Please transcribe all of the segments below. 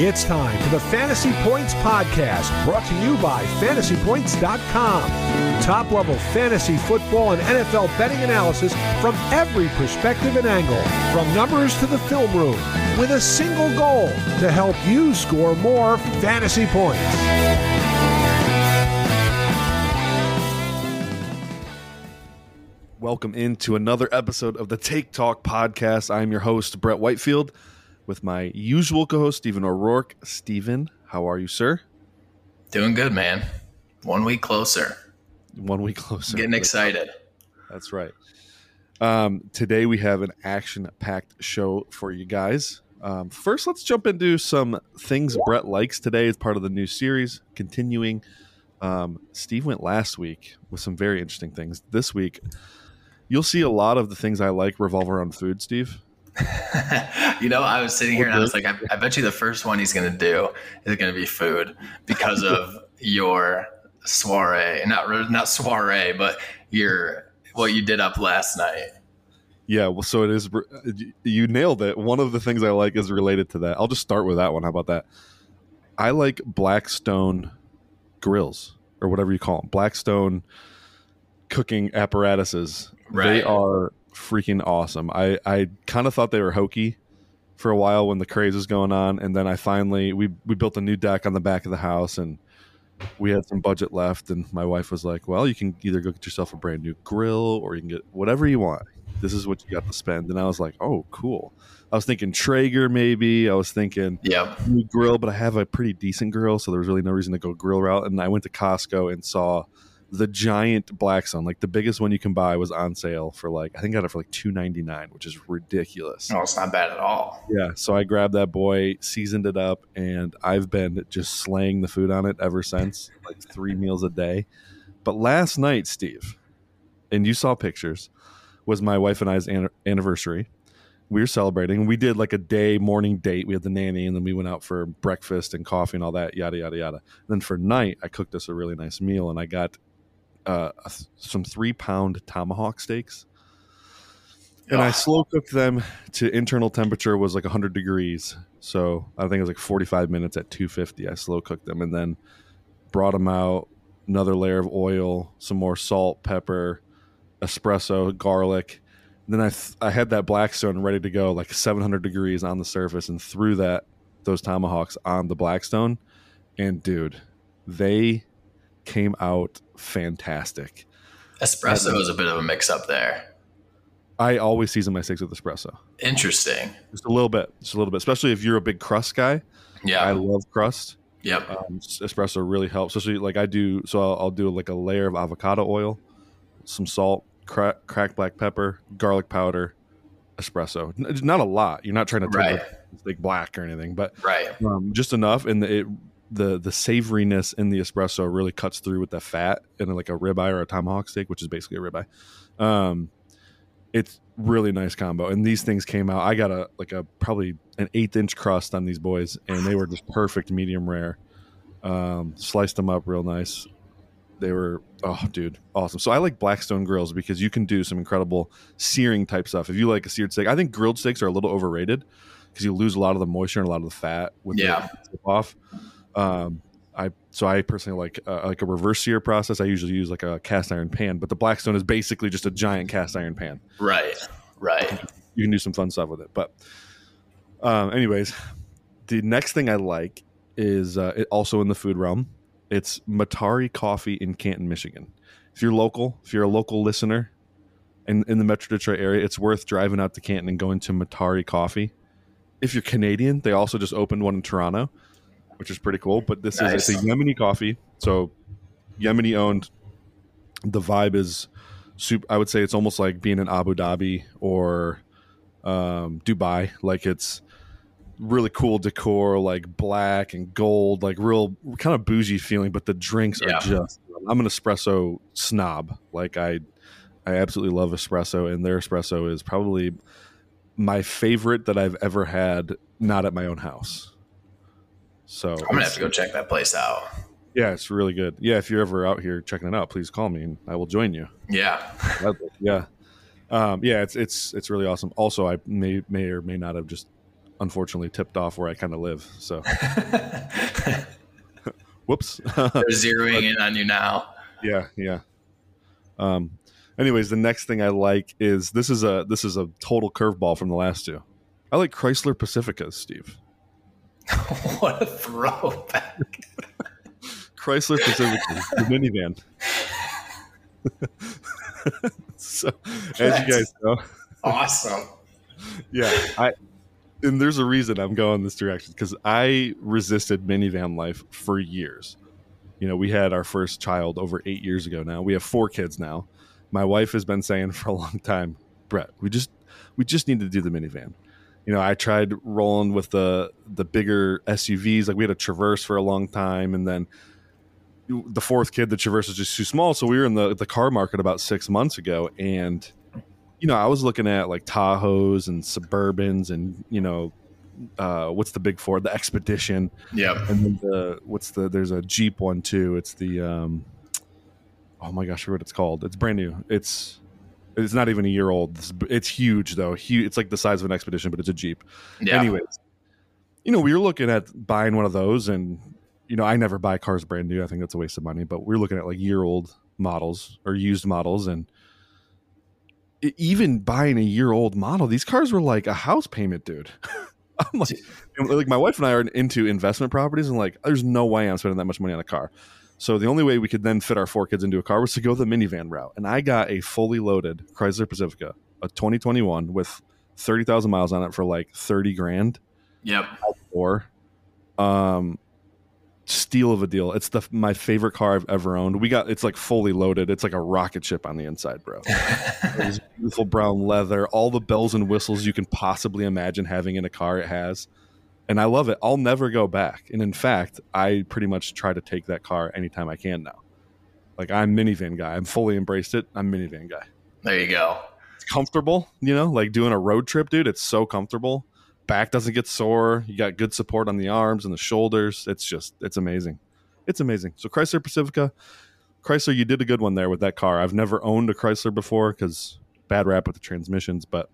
It's time for the Fantasy Points Podcast, brought to you by fantasypoints.com. Top level fantasy football and NFL betting analysis from every perspective and angle, from numbers to the film room, with a single goal to help you score more fantasy points. Welcome into another episode of the Take Talk podcast. I'm your host, Brett Whitefield, with my usual co host, Stephen O'Rourke. Stephen, how are you, sir? Doing good, man. One week closer. One week closer. Getting excited. That's right. Um, today we have an action packed show for you guys. Um, first, let's jump into some things Brett likes today as part of the new series. Continuing, um, Steve went last week with some very interesting things. This week, you'll see a lot of the things I like revolve around food, Steve. you know, I was sitting here and I was like, I, I bet you the first one he's going to do is going to be food because of your soiree, not not soiree, but your what you did up last night. Yeah, well, so it is. You nailed it. One of the things I like is related to that. I'll just start with that one. How about that? I like Blackstone grills or whatever you call them, Blackstone cooking apparatuses. Right. They are freaking awesome. I I kind of thought they were hokey for a while when the craze was going on, and then I finally we we built a new deck on the back of the house and we had some budget left and my wife was like well you can either go get yourself a brand new grill or you can get whatever you want. This is what you got to spend. And i was like oh cool. I was thinking traeger maybe. I was thinking Yep. new grill but i have a pretty decent grill so there was really no reason to go grill route. And i went to costco and saw the giant blackstone like the biggest one you can buy was on sale for like i think i got it for like 299 which is ridiculous No, it's not bad at all. yeah, so I grabbed that boy, seasoned it up, and I've been just slaying the food on it ever since, like three meals a day. But last night, Steve, and you saw pictures, was my wife and I's an- anniversary. We were celebrating. We did like a day morning date. We had the nanny, and then we went out for breakfast and coffee and all that, yada yada yada. And then for night, I cooked us a really nice meal, and I got uh, some three pound tomahawk steaks and I slow cooked them to internal temperature was like 100 degrees. So I think it was like 45 minutes at 250. I slow cooked them and then brought them out. Another layer of oil, some more salt, pepper, espresso, garlic. And then I th- I had that Blackstone ready to go, like 700 degrees on the surface, and threw that those tomahawks on the Blackstone. And dude, they came out fantastic. Espresso is a bit of a mix up there. I always season my steaks with espresso. Interesting. Just a little bit, just a little bit. Especially if you're a big crust guy. Yeah. I love crust. yep. Um, espresso really helps. Especially like I do. So I'll, I'll do like a layer of avocado oil, some salt, crack, cracked black pepper, garlic powder, espresso. Not a lot. You're not trying to turn Right. steak black or anything, but Right. um, just enough. And it, the the savoriness in the espresso really cuts through with the fat in like a ribeye or a tomahawk steak, which is basically a ribeye. Um, it's really nice combo. And these things came out. I got a like a probably an eighth inch crust on these boys, and they were just perfect medium rare. Um, sliced them up real nice. They were oh dude, awesome. So I like Blackstone grills because you can do some incredible searing type stuff. If you like a seared steak, I think grilled steaks are a little overrated because you lose a lot of the moisture and a lot of the fat with Yeah. the off. Um, I so I personally like uh, like a reverse sear process. I usually use like a cast iron pan, but the Blackstone is basically just a giant cast iron pan. Right. Right. You can do some fun stuff with it. But um, anyways, the next thing I like is uh, it, also in the food realm. It's Matari Coffee in Canton, Michigan. If you're local, if you're a local listener in, in the Metro Detroit area, it's worth driving out to Canton and going to Matari Coffee. If you're Canadian, they also just opened one in Toronto, which is pretty cool. But this Nice. is it's a Yemeni coffee, so Yemeni owned. The vibe is, super, I would say it's almost like being in Abu Dhabi or um, Dubai. Like it's really cool decor, like black and gold, like real kind of bougie feeling. But the drinks Yeah. are just. I'm an espresso snob. Like I, I absolutely love espresso, and their espresso is probably my favorite that I've ever had. Not at my own house. So I'm gonna have to go check that place out. yeah, it's really good. Yeah, if you're ever out here checking it out, please call me and I will join you. Yeah. Yeah, um, yeah, it's it's it's really awesome. Also, I may may or may not have just unfortunately tipped off where I kind of live. So, whoops. They're zeroing in on you now. Yeah, yeah. Um. Anyways, the next thing I like is this is a this is a total curveball from the last two. I like Chrysler Pacificas, Steve. what a throwback! Chrysler Pacificas, the minivan. so, as you guys know, awesome. Yeah, I and there's a reason I'm going this direction because I resisted minivan life for years. You know, we had our first child over eight years ago now. We have four kids now. My wife has been saying for a long time, Brett, we just we just need to do the minivan. You know, I tried rolling with the the bigger SUVs. Like we had a Traverse for a long time, and then the fourth kid, the Traverse is just too small. So we were in the the car market about six months ago, and you know, I was looking at like Tahoes and Suburbans, and you know, uh, what's the big Ford, the Expedition. Yeah. And then the what's the there's a Jeep one too. It's the um, oh my gosh, I what it's called. It's brand new. It's it's not even a year old. It's, it's huge though. Huge. It's like the size of an Expedition, but it's a Jeep. Yeah. Anyways, you know, we were looking at buying one of those, and you know, I never buy cars brand new. I think that's a waste of money. But we're looking at like year old models or used models, and even buying a year old model, these cars were like a house payment, dude. I'm like, like my wife and I are into investment properties, and like, there's no way I'm spending that much money on a car. So the only way we could then fit our four kids into a car was to go the minivan route. And I got a fully loaded Chrysler Pacifica, a 2021 with 30,000 miles on it for like 30 grand Yep. or um steal of a deal. It's the my favorite car I've ever owned. We got it's like fully loaded. It's like a rocket ship on the inside, bro. It's beautiful brown leather, all the bells and whistles you can possibly imagine having in a car it has. And I love it. I'll never go back. And in fact, I pretty much try to take that car anytime I can now. Like I'm minivan guy. I'm fully embraced it. I'm minivan guy. There you go. It's comfortable, you know, like doing a road trip, dude. It's so comfortable. Back doesn't get sore. You got good support on the arms and the shoulders. It's just, it's amazing. It's amazing. So Chrysler Pacifica, Chrysler, you did a good one there with that car. I've never owned a Chrysler before because bad rap with the transmissions, but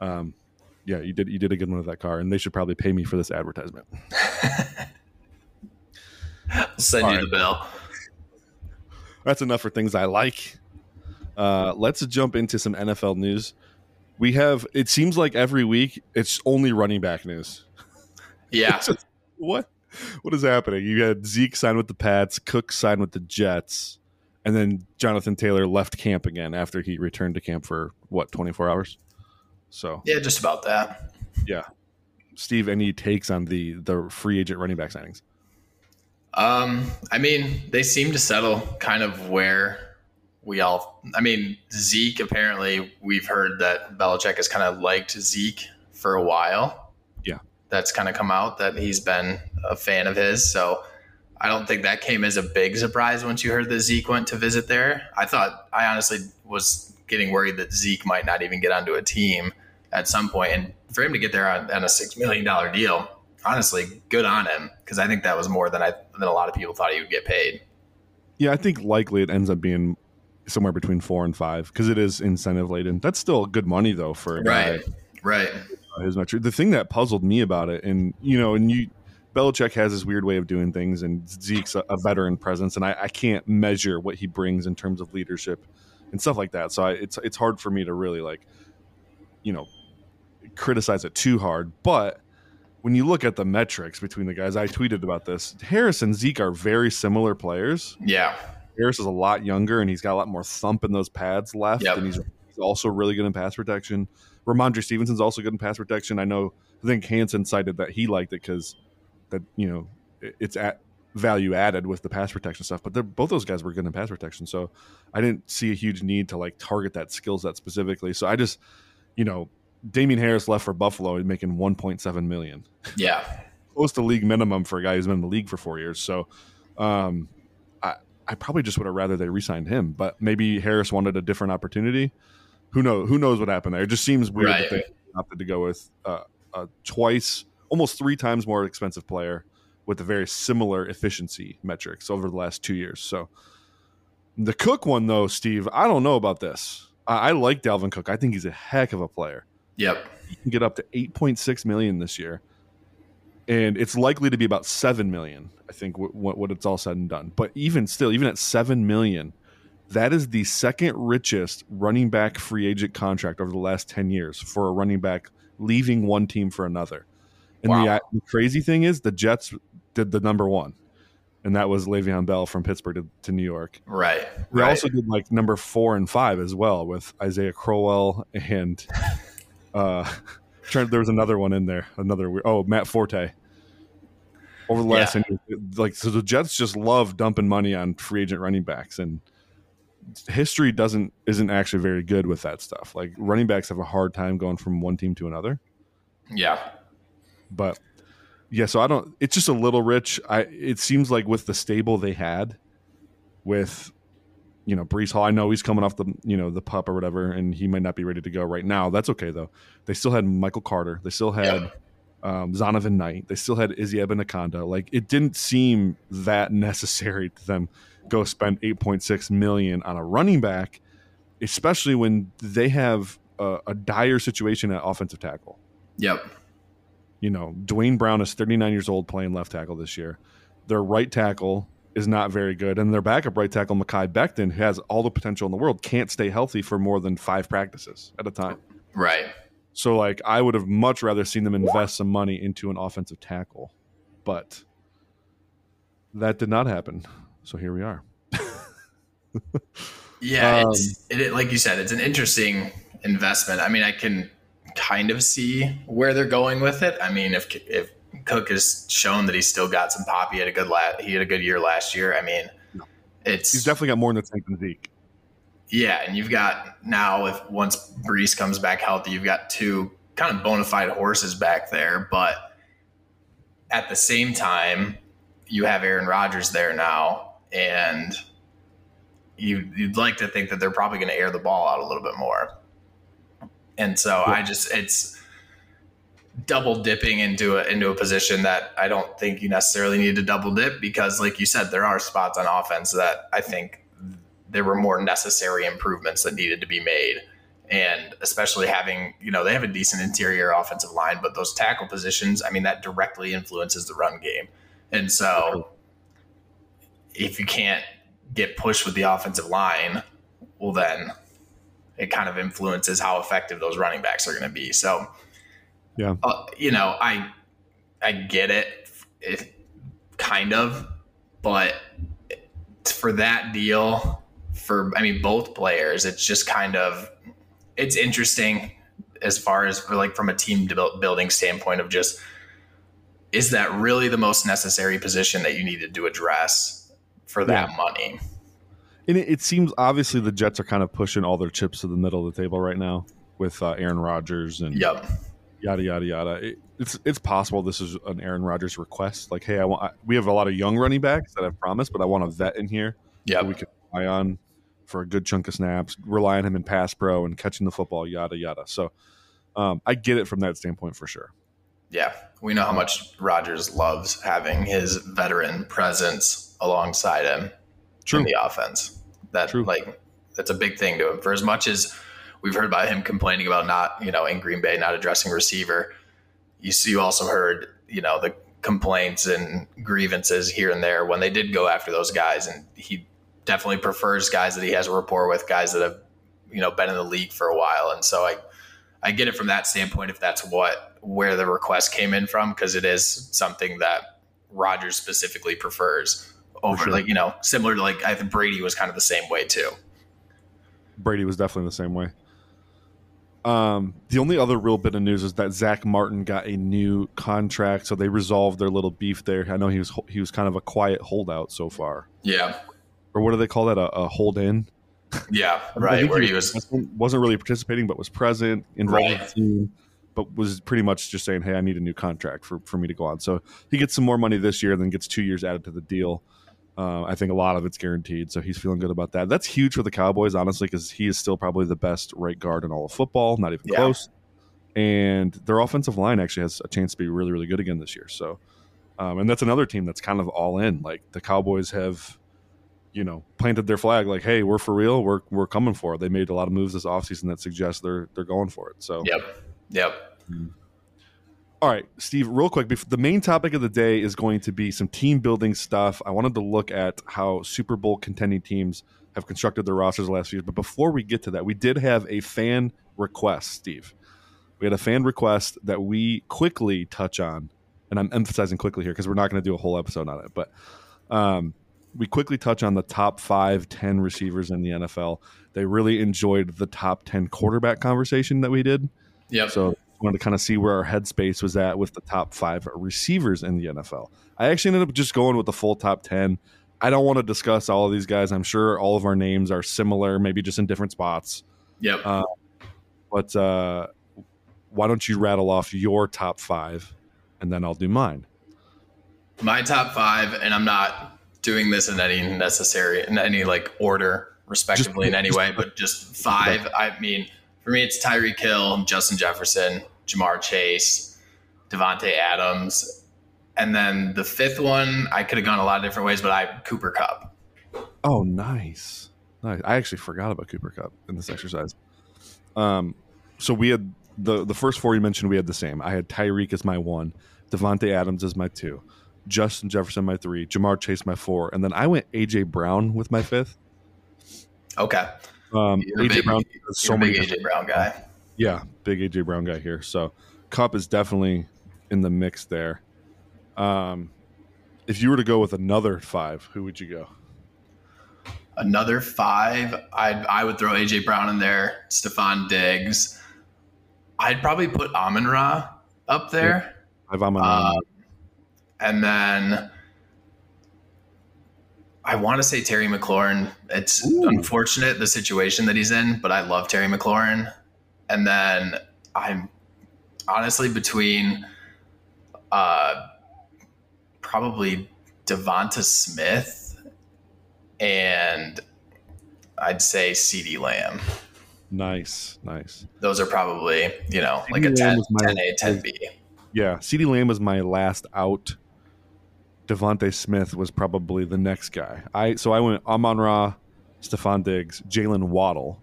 um, yeah, you did you did a good one with that car, and they should probably pay me for this advertisement. I'll send All you right. the bill. That's enough for things I like. Uh, let's jump into some NFL news. We have. It seems like every week it's only running back news. Yeah. what what is happening? You had Zeke signed with the Pats, Cook signed with the Jets, and then Jonathan Taylor left camp again after he returned to camp for what twenty four hours. So Yeah, just about that. yeah, Steve, any takes on the the free agent running back signings? Um, I mean, they seem to settle kind of where we all. I mean, Zeke. Apparently, we've heard that Belichick has kind of liked Zeke for a while. Yeah. that's kind of come out that he's been a fan of his. So I don't think that came as a big surprise once you heard that Zeke went to visit there. I thought I honestly was getting worried that Zeke might not even get onto a team at some point, and for him to get there on, on a six million dollar deal, honestly, good on him because I think that was more than I than a lot of people thought he would get paid. Yeah, I think likely it ends up being somewhere between four and five because it is incentive laden. That's still good money though for Right, right. his metric. The thing that puzzled me about it, and you know, and you, Belichick has his weird way of doing things, and Zeke's a, a veteran presence, and I, I can't measure what he brings in terms of leadership and stuff like that. So I, it's it's hard for me to really like, you know, criticize it too hard. But when you look at the metrics between the guys, I tweeted about this. Harris and Zeke are very similar players. Yeah, Harris is a lot younger and he's got a lot more thump in those pads left. Yep. And he's, he's also really good in pass protection. Rhamondre Stevenson's also good in pass protection. I know, I think Hansen cited that he liked it because that, you know, it's at value added with the pass protection stuff. But they're, both those guys were good in pass protection. So I didn't see a huge need to like target that skill set specifically. So I just, you know, Damien Harris left for Buffalo and making 1.7 million yeah, close to league minimum for a guy who's been in the league for four years. So, um, I I probably just would have rather they re-signed him, but maybe Harris wanted a different opportunity. Who knows? Who knows what happened there? It just seems weird Right. that they opted to go with uh, a twice, almost three times more expensive player with a very similar efficiency metrics over the last two years. So, the Cook one though, Steve, I don't know about this. I, I like Dalvin Cook. I think he's a heck of a player yep. he can get up to 8.6 million this year, and it's likely to be about seven million. I think what what it's all said and done. But even still, even at seven million, that is the second richest running back free agent contract over the last 10 years for a running back leaving one team for another. And wow. the, the, crazy thing is, the Jets did the number one, and that was Le'Veon Bell from Pittsburgh to, to New York. Right. We right. also did like number four and five as well with Isaiah Crowell and uh, there was another one in there. Another oh Matt Forte. Over the last yeah. like so the Jets just love dumping money on free agent running backs and history doesn't isn't actually very good with that stuff. Like running backs have a hard time going from one team to another. Yeah. But yeah, so I don't it's just a little rich. I it seems like with the stable they had with you know, Breece Hall, I know he's coming off the you know, the pup or whatever, and he might not be ready to go right now. That's okay though. They still had Michael Carter. They still had yep. um, Zonovan Knight. They still had Izzy Abanikanda. Like it didn't seem that necessary to them go spend 8.6 million on a running back, especially when they have a, a dire situation at offensive tackle. Yep. You know, Duane Brown is 39 years old playing left tackle this year. Their right tackle is not very good, and their backup right tackle Mekhi Becton, who has all the potential in the world, can't stay healthy for more than five practices at a time. Right. So, like, I would have much rather seen them invest some money into an offensive tackle, but that did not happen. So here we are. yeah, um, it's it, like you said, it's an interesting investment. I mean, I can kind of see where they're going with it. I mean, if if Cook has shown that he's still got some pop, he had a good la- he had a good year last year. I mean, it's he's definitely got more in the tank than Zeke. Yeah, and you've got now if once Breece comes back healthy, you've got two kind of bona fide horses back there, but at the same time, you have Aaron Rodgers there now and you you'd like to think that they're probably going to air the ball out a little bit more. And so yeah. I just it's double dipping into a into a position that I don't think you necessarily need to double dip because like you said there are spots on offense that I think there were more necessary improvements that needed to be made and especially having you know they have a decent interior offensive line but those tackle positions I mean that directly influences the run game and so if you can't get pushed with the offensive line, well, then it kind of influences how effective those running backs are going to be. So, yeah, uh, you know, I I get it, it kind of, but for that deal, for I mean both players, it's just kind of it's interesting as far as for like from a team building standpoint of just is that really the most necessary position that you needed to address for that yeah. money. And it, it, seems obviously the Jets are kind of pushing all their chips to the middle of the table right now with uh, Aaron Rodgers and yep. Yada yada yada. It, it's it's possible this is an Aaron Rodgers request. Like, hey, I want I, we have a lot of young running backs that I've promised, but I want a vet in here. Yeah, we can rely on for a good chunk of snaps, rely on him in pass pro and catching the football, yada yada. So um, I get it from that standpoint for sure. Yeah, we know how much Rodgers loves having his veteran presence alongside him True. in the offense. That True. like that's a big thing to him. For as much as we've heard about him complaining about not, you know, in Green Bay not addressing receiver, you you also heard, you know, the complaints and grievances here and there when they did go after those guys and he definitely prefers guys that he has a rapport with, guys that have, you know, been in the league for a while. And so I I get it from that standpoint if that's what where the request came in from because it is something that Rodgers specifically prefers over sure. like you know similar to like I think Brady was kind of the same way too. Brady was definitely the same way. Um, the only other real bit of news is that Zach Martin got a new contract, so they resolved their little beef there. I know he was he was kind of a quiet holdout so far. Yeah. Or what do they call that? A, a hold in. Yeah, right. Where he was wasn't really participating, but was present, involved right. in the team but was pretty much just saying, "Hey, I need a new contract for for me to go on." So he gets some more money this year, then gets two years added to the deal. Uh, I think a lot of it's guaranteed, so he's feeling good about that. That's huge for the Cowboys, honestly, because he is still probably the best right guard in all of football, not even yeah. close. And their offensive line actually has a chance to be really, really good again this year. So, um, and that's another team that's kind of all in. Like the Cowboys have, you know, planted their flag, like, "Hey, we're for real. We're we're coming for it." They made a lot of moves this offseason that suggest they're they're going for it. So, yep, yep. All right, Steve, real quick. The main topic of the day is going to be some team building stuff. I wanted to look at how Super Bowl contending teams have constructed their rosters the last few years. But before we get to that, we did have a fan request, Steve. We had a fan request that we quickly touch on, and I'm emphasizing quickly here because we're not going to do a whole episode on it. But um, we quickly touch on the top five, 10 receivers in the NFL. They really enjoyed the top 10 quarterback conversation that we did. Yeah. So wanted to kind of see where our headspace was at with the top five receivers in the NFL. I actually ended up just going with the full top 10. I don't want to discuss all of these guys. I'm sure all of our names are similar, maybe just in different spots. Yep. Uh, but uh, why don't you rattle off your top five and then I'll do mine? My top five, and I'm not doing this in any necessary, in any like order, respectively, just, in any way, but just five. I mean, for me, it's Tyreek Hill, Justin Jefferson, Ja'Marr Chase, Davante Adams, and then the fifth one I could have gone a lot of different ways, but I Cooper Kupp. Oh, nice, nice. I actually forgot about Cooper Kupp in this exercise. Um, so we had the the first four you mentioned. We had the same. I had Tyreek as my one, Davante Adams as my two, Justin Jefferson my three, Ja'Marr Chase my four, and then I went AJ Brown with my fifth. Okay. Um, AJ big, Brown so many AJ Brown guy. Yeah, big AJ Brown guy here. So Kupp is definitely in the mix there. Um, if you were to go with another five, who would you go? Another five, I I would throw AJ Brown in there, Stefon Diggs. I'd probably put Amon Ra up there. Yeah, I've Amon Ra. Um, and then I want to say Terry McLaurin. It's Ooh. unfortunate the situation that he's in, but I love Terry McLaurin. And then I'm honestly between uh, probably DeVonta Smith and I'd say CeeDee Lamb. Nice, nice. Those are probably, you know, like a 10, my, 10A, 10B. Yeah, CeeDee Lamb was my last out DeVonta Smith was probably the next guy. I so I went Amon Ra, Stefon Diggs, Jaylen Waddle.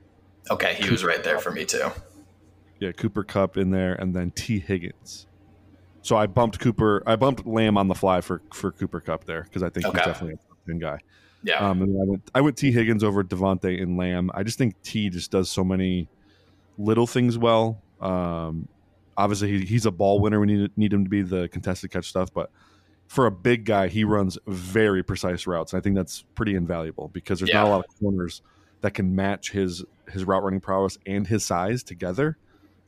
Okay, he was right there for me too. Yeah, Cooper Kupp in there, and then Tee Higgins. So I bumped Cooper. I bumped Lamb on the fly for for Cooper Kupp there because I think okay. he's definitely a top ten guy. Yeah. Um, and I went I went Tee Higgins over Davante and Lamb. I just think T just does so many little things well. Um, obviously he, he's a ball winner. We need need him to be the contested catch stuff, but for a big guy, he runs very precise routes. And I think that's pretty invaluable because there's yeah. not a lot of corners that can match his his route running prowess and his size together.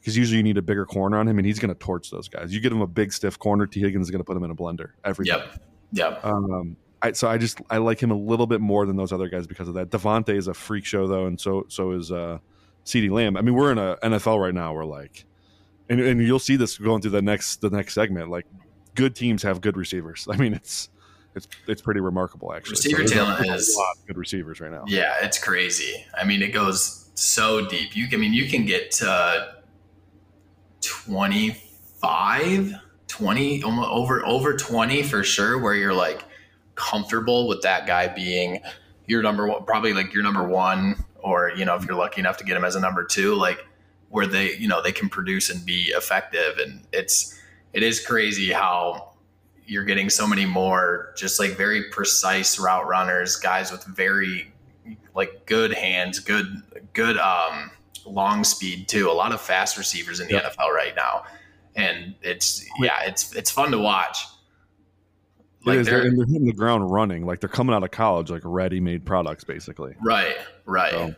Because usually you need a bigger corner on him, and he's going to torch those guys. You get him a big stiff corner, Tee Higgins is going to put him in a blender every yep. time. Yep. Um, I, so I just I like him a little bit more than those other guys because of that. Davante is a freak show though, and so so is uh, CeeDee Lamb. I mean, we're in a NFL right now. We're like, and, and you'll see this going through the next the next segment. Like good teams have good receivers. I mean, it's it's it's pretty remarkable actually. Receiver so talent is a lot of good receivers right now. Yeah, it's crazy. I mean, it goes so deep. You I mean, you can get to 25, 20 over over 20 for sure where you're like comfortable with that guy being your number one probably like your number 1 or you know, if you're lucky enough to get him as a number 2 like where they, you know, they can produce and be effective. And it's it is crazy how you're getting so many more just like very precise route runners, guys with very like good hands, good good um long speed too. A lot of fast receivers in the yep. NFL right now. And it's yeah, it's it's fun to watch. Like it is, they're, they're, hitting the ground running, like they're coming out of college, like ready-made products, basically. Right, right.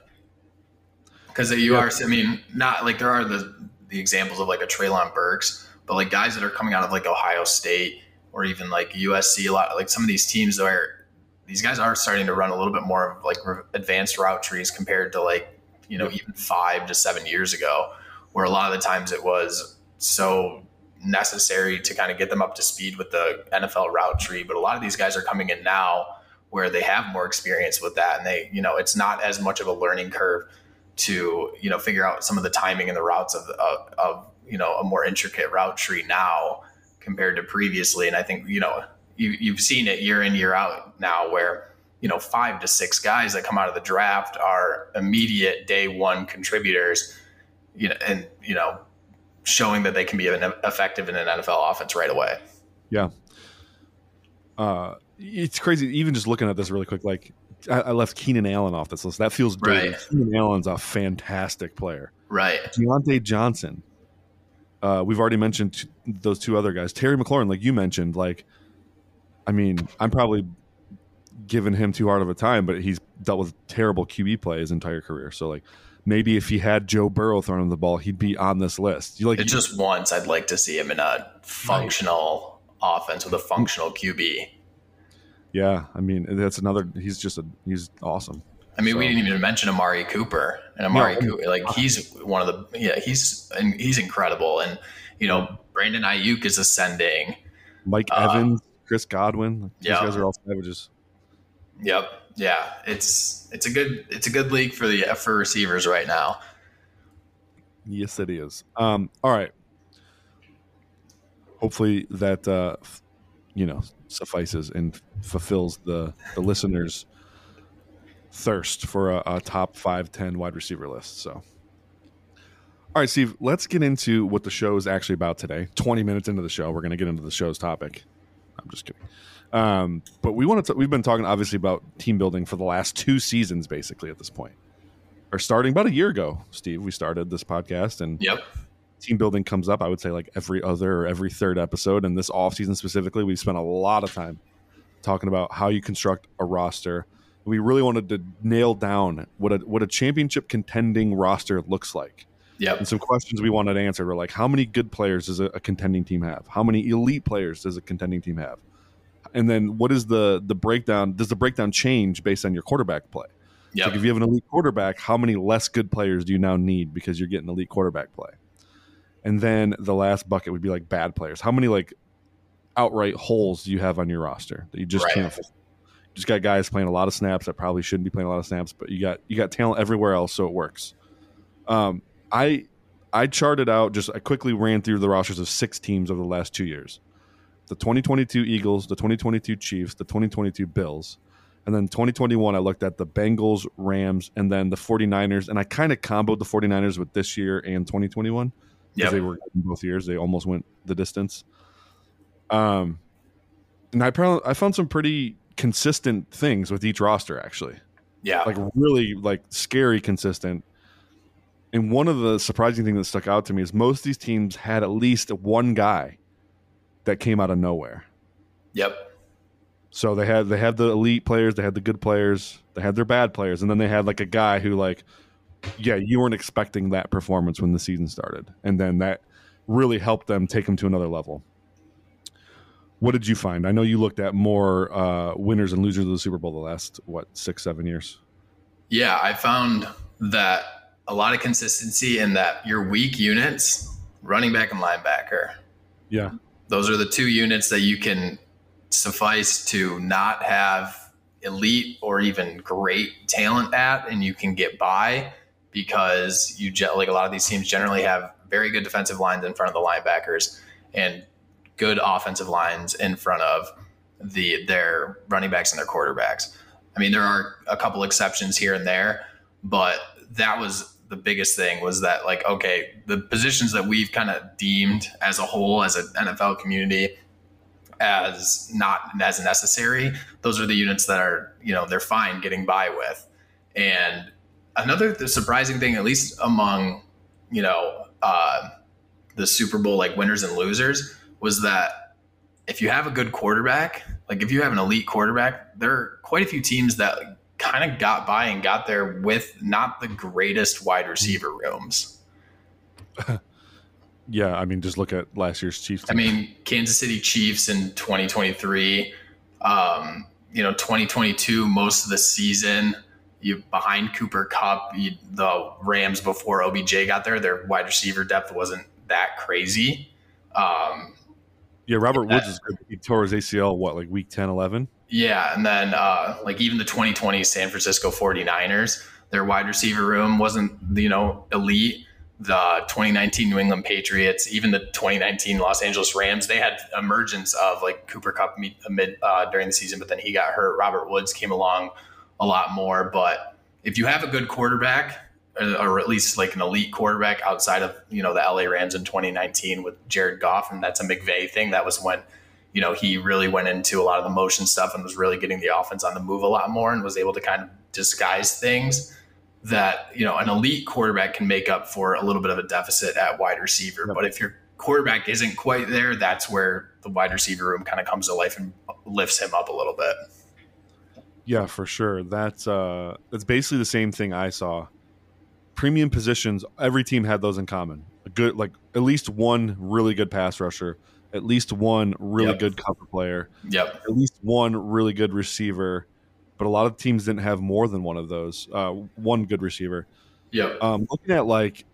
Because so. you are, I mean, not like there are the the examples of like a Treylon Burks, but like guys that are coming out of like Ohio State or even like USC, a lot like some of these teams where these guys are starting to run a little bit more of like advanced route trees compared to like you know even five to seven years ago, where a lot of the times it was so necessary to kind of get them up to speed with the NFL route tree. But a lot of these guys are coming in now where they have more experience with that, and they you know it's not as much of a learning curve to you know figure out some of the timing and the routes of, of, of you know a more intricate route tree now compared to previously. And I think you know you, you've seen it year in year out now where you know five to six guys that come out of the draft are immediate day one contributors. You know, and you know showing that they can be an effective in an NFL offense right away. Yeah. Uh, it's crazy. Even just looking at this really quick, like I, I left Keenan Allen off this list. That feels dirty. Right. Keenan Allen's a fantastic player. Right. Diontae Johnson. Uh, we've already mentioned t- those two other guys. Terry McLaurin, like you mentioned, like, I mean, I'm probably giving him too hard of a time, but he's dealt with terrible QB play his entire career. So, like, maybe if he had Joe Burrow throwing him the ball, he'd be on this list. You like it just once I'd like to see him in a functional right. offense with a functional QB. Yeah, I mean that's another. He's just a he's awesome. I mean, so. we didn't even mention Amari Cooper and Amari Cooper. Like he's one of the yeah he's and he's incredible. And you know Brandon Aiyuk is ascending. Mike uh, Evans, Chris Godwin. These guys are all savages. Yep. Yeah. It's it's a good it's a good league for the for receivers right now. Yes, it is. Um, all right. Hopefully that uh, you know suffices and fulfills the the listeners' thirst for a, a top five ten wide receiver list. So. All right, Steve, let's get into what the show is actually about today. 20 minutes into the show, we're going to get into the show's topic. I'm just kidding. Um, but we want to, we've been talking obviously about team building for the last two seasons, basically at this point. Or starting about a year ago, Steve, we started this podcast and yep team building comes up, I would say like every other or every third episode. And this off season specifically, we've spent a lot of time talking about how you construct a roster. We really wanted to nail down what a what a championship contending roster looks like. Yep. And some questions we wanted answered were like, how many good players does a, a contending team have? How many elite players does a contending team have? And then what is the the breakdown? Does the breakdown change based on your quarterback play? Yep. Like if you have an elite quarterback, how many less good players do you now need because you're getting elite quarterback play? and then the last bucket would be like bad players. How many like outright holes do you have on your roster that you just right. can't? You just got guys playing a lot of snaps that probably shouldn't be playing a lot of snaps, but you got you got talent everywhere else, so it works. Um, I I charted out just I quickly ran through the rosters of six teams over the last two years: the 2022 Eagles, the 2022 Chiefs, the 2022 Bills, and then 2021 I looked at the Bengals, Rams, and then the 49ers, and I kind of comboed the 49ers with this year and 2021 because yep. they were both years. They almost went the distance. Um, and I probably I found some pretty consistent things with each roster actually. Yeah, like really like scary consistent. And one of the surprising things that stuck out to me is most of these teams had at least one guy that came out of nowhere. Yep. So they had they had the elite players, they had the good players, they had their bad players, and then they had like a guy who like yeah, you weren't expecting that performance when the season started, and then that really helped them take them to another level. What did you find? I know you looked at more uh, winners and losers of the Super Bowl the last what six, seven years. Yeah, I found that a lot of consistency in that your weak units, running back and linebacker. Yeah, those are the two units that you can suffice to not have elite or even great talent at, and you can get by because you get like a lot of these teams generally have very good defensive lines in front of the linebackers and good offensive lines in front of the their running backs and their quarterbacks. I mean, there are a couple exceptions here and there, but that was the biggest thing was that like okay, the positions that we've kind of deemed as a whole as an NFL community as not as necessary, those are the units that are, you know, they're fine getting by with. And another surprising thing, at least among you know uh, the Super Bowl like winners and losers, was that if you have a good quarterback, like if you have an elite quarterback, there are quite a few teams that kind of got by and got there with not the greatest wide receiver rooms. yeah, I mean, just look at last year's Chiefs. Team. I mean, Kansas City Chiefs in 2023. Um, you know, 2022, most of the season you behind Cooper Kupp, you, the Rams before OBJ got there, their wide receiver depth wasn't that crazy. Um, yeah, Robert Woods is good. He tore his ACL, what, like week 10, 11? Yeah. And then, uh, like, even the 2020 San Francisco 49ers, their wide receiver room wasn't, you know, elite. The 2019 New England Patriots, even the 2019 Los Angeles Rams, they had emergence of like Cooper Kupp mid, uh, during the season, but then he got hurt. Robert Woods came along a lot more. But if you have a good quarterback, or at least like an elite quarterback outside of you know the LA Rams in 2019 with Jared Goff, and that's a McVay thing. That was when you know he really went into a lot of the motion stuff and was really getting the offense on the move a lot more and was able to kind of disguise things that you know an elite quarterback can make up for a little bit of a deficit at wide receiver. Yep. But if your quarterback isn't quite there, that's where the wide receiver room kind of comes to life and lifts him up a little bit. Yeah, for sure. That's uh that's basically the same thing I saw. Premium positions, every team had those in common. A good like at least one really good pass rusher, at least one really yep. good cover player. Yep. At least one really good receiver but a lot of teams didn't have more than one of those. Uh, one good receiver. Yeah. Um, looking at like,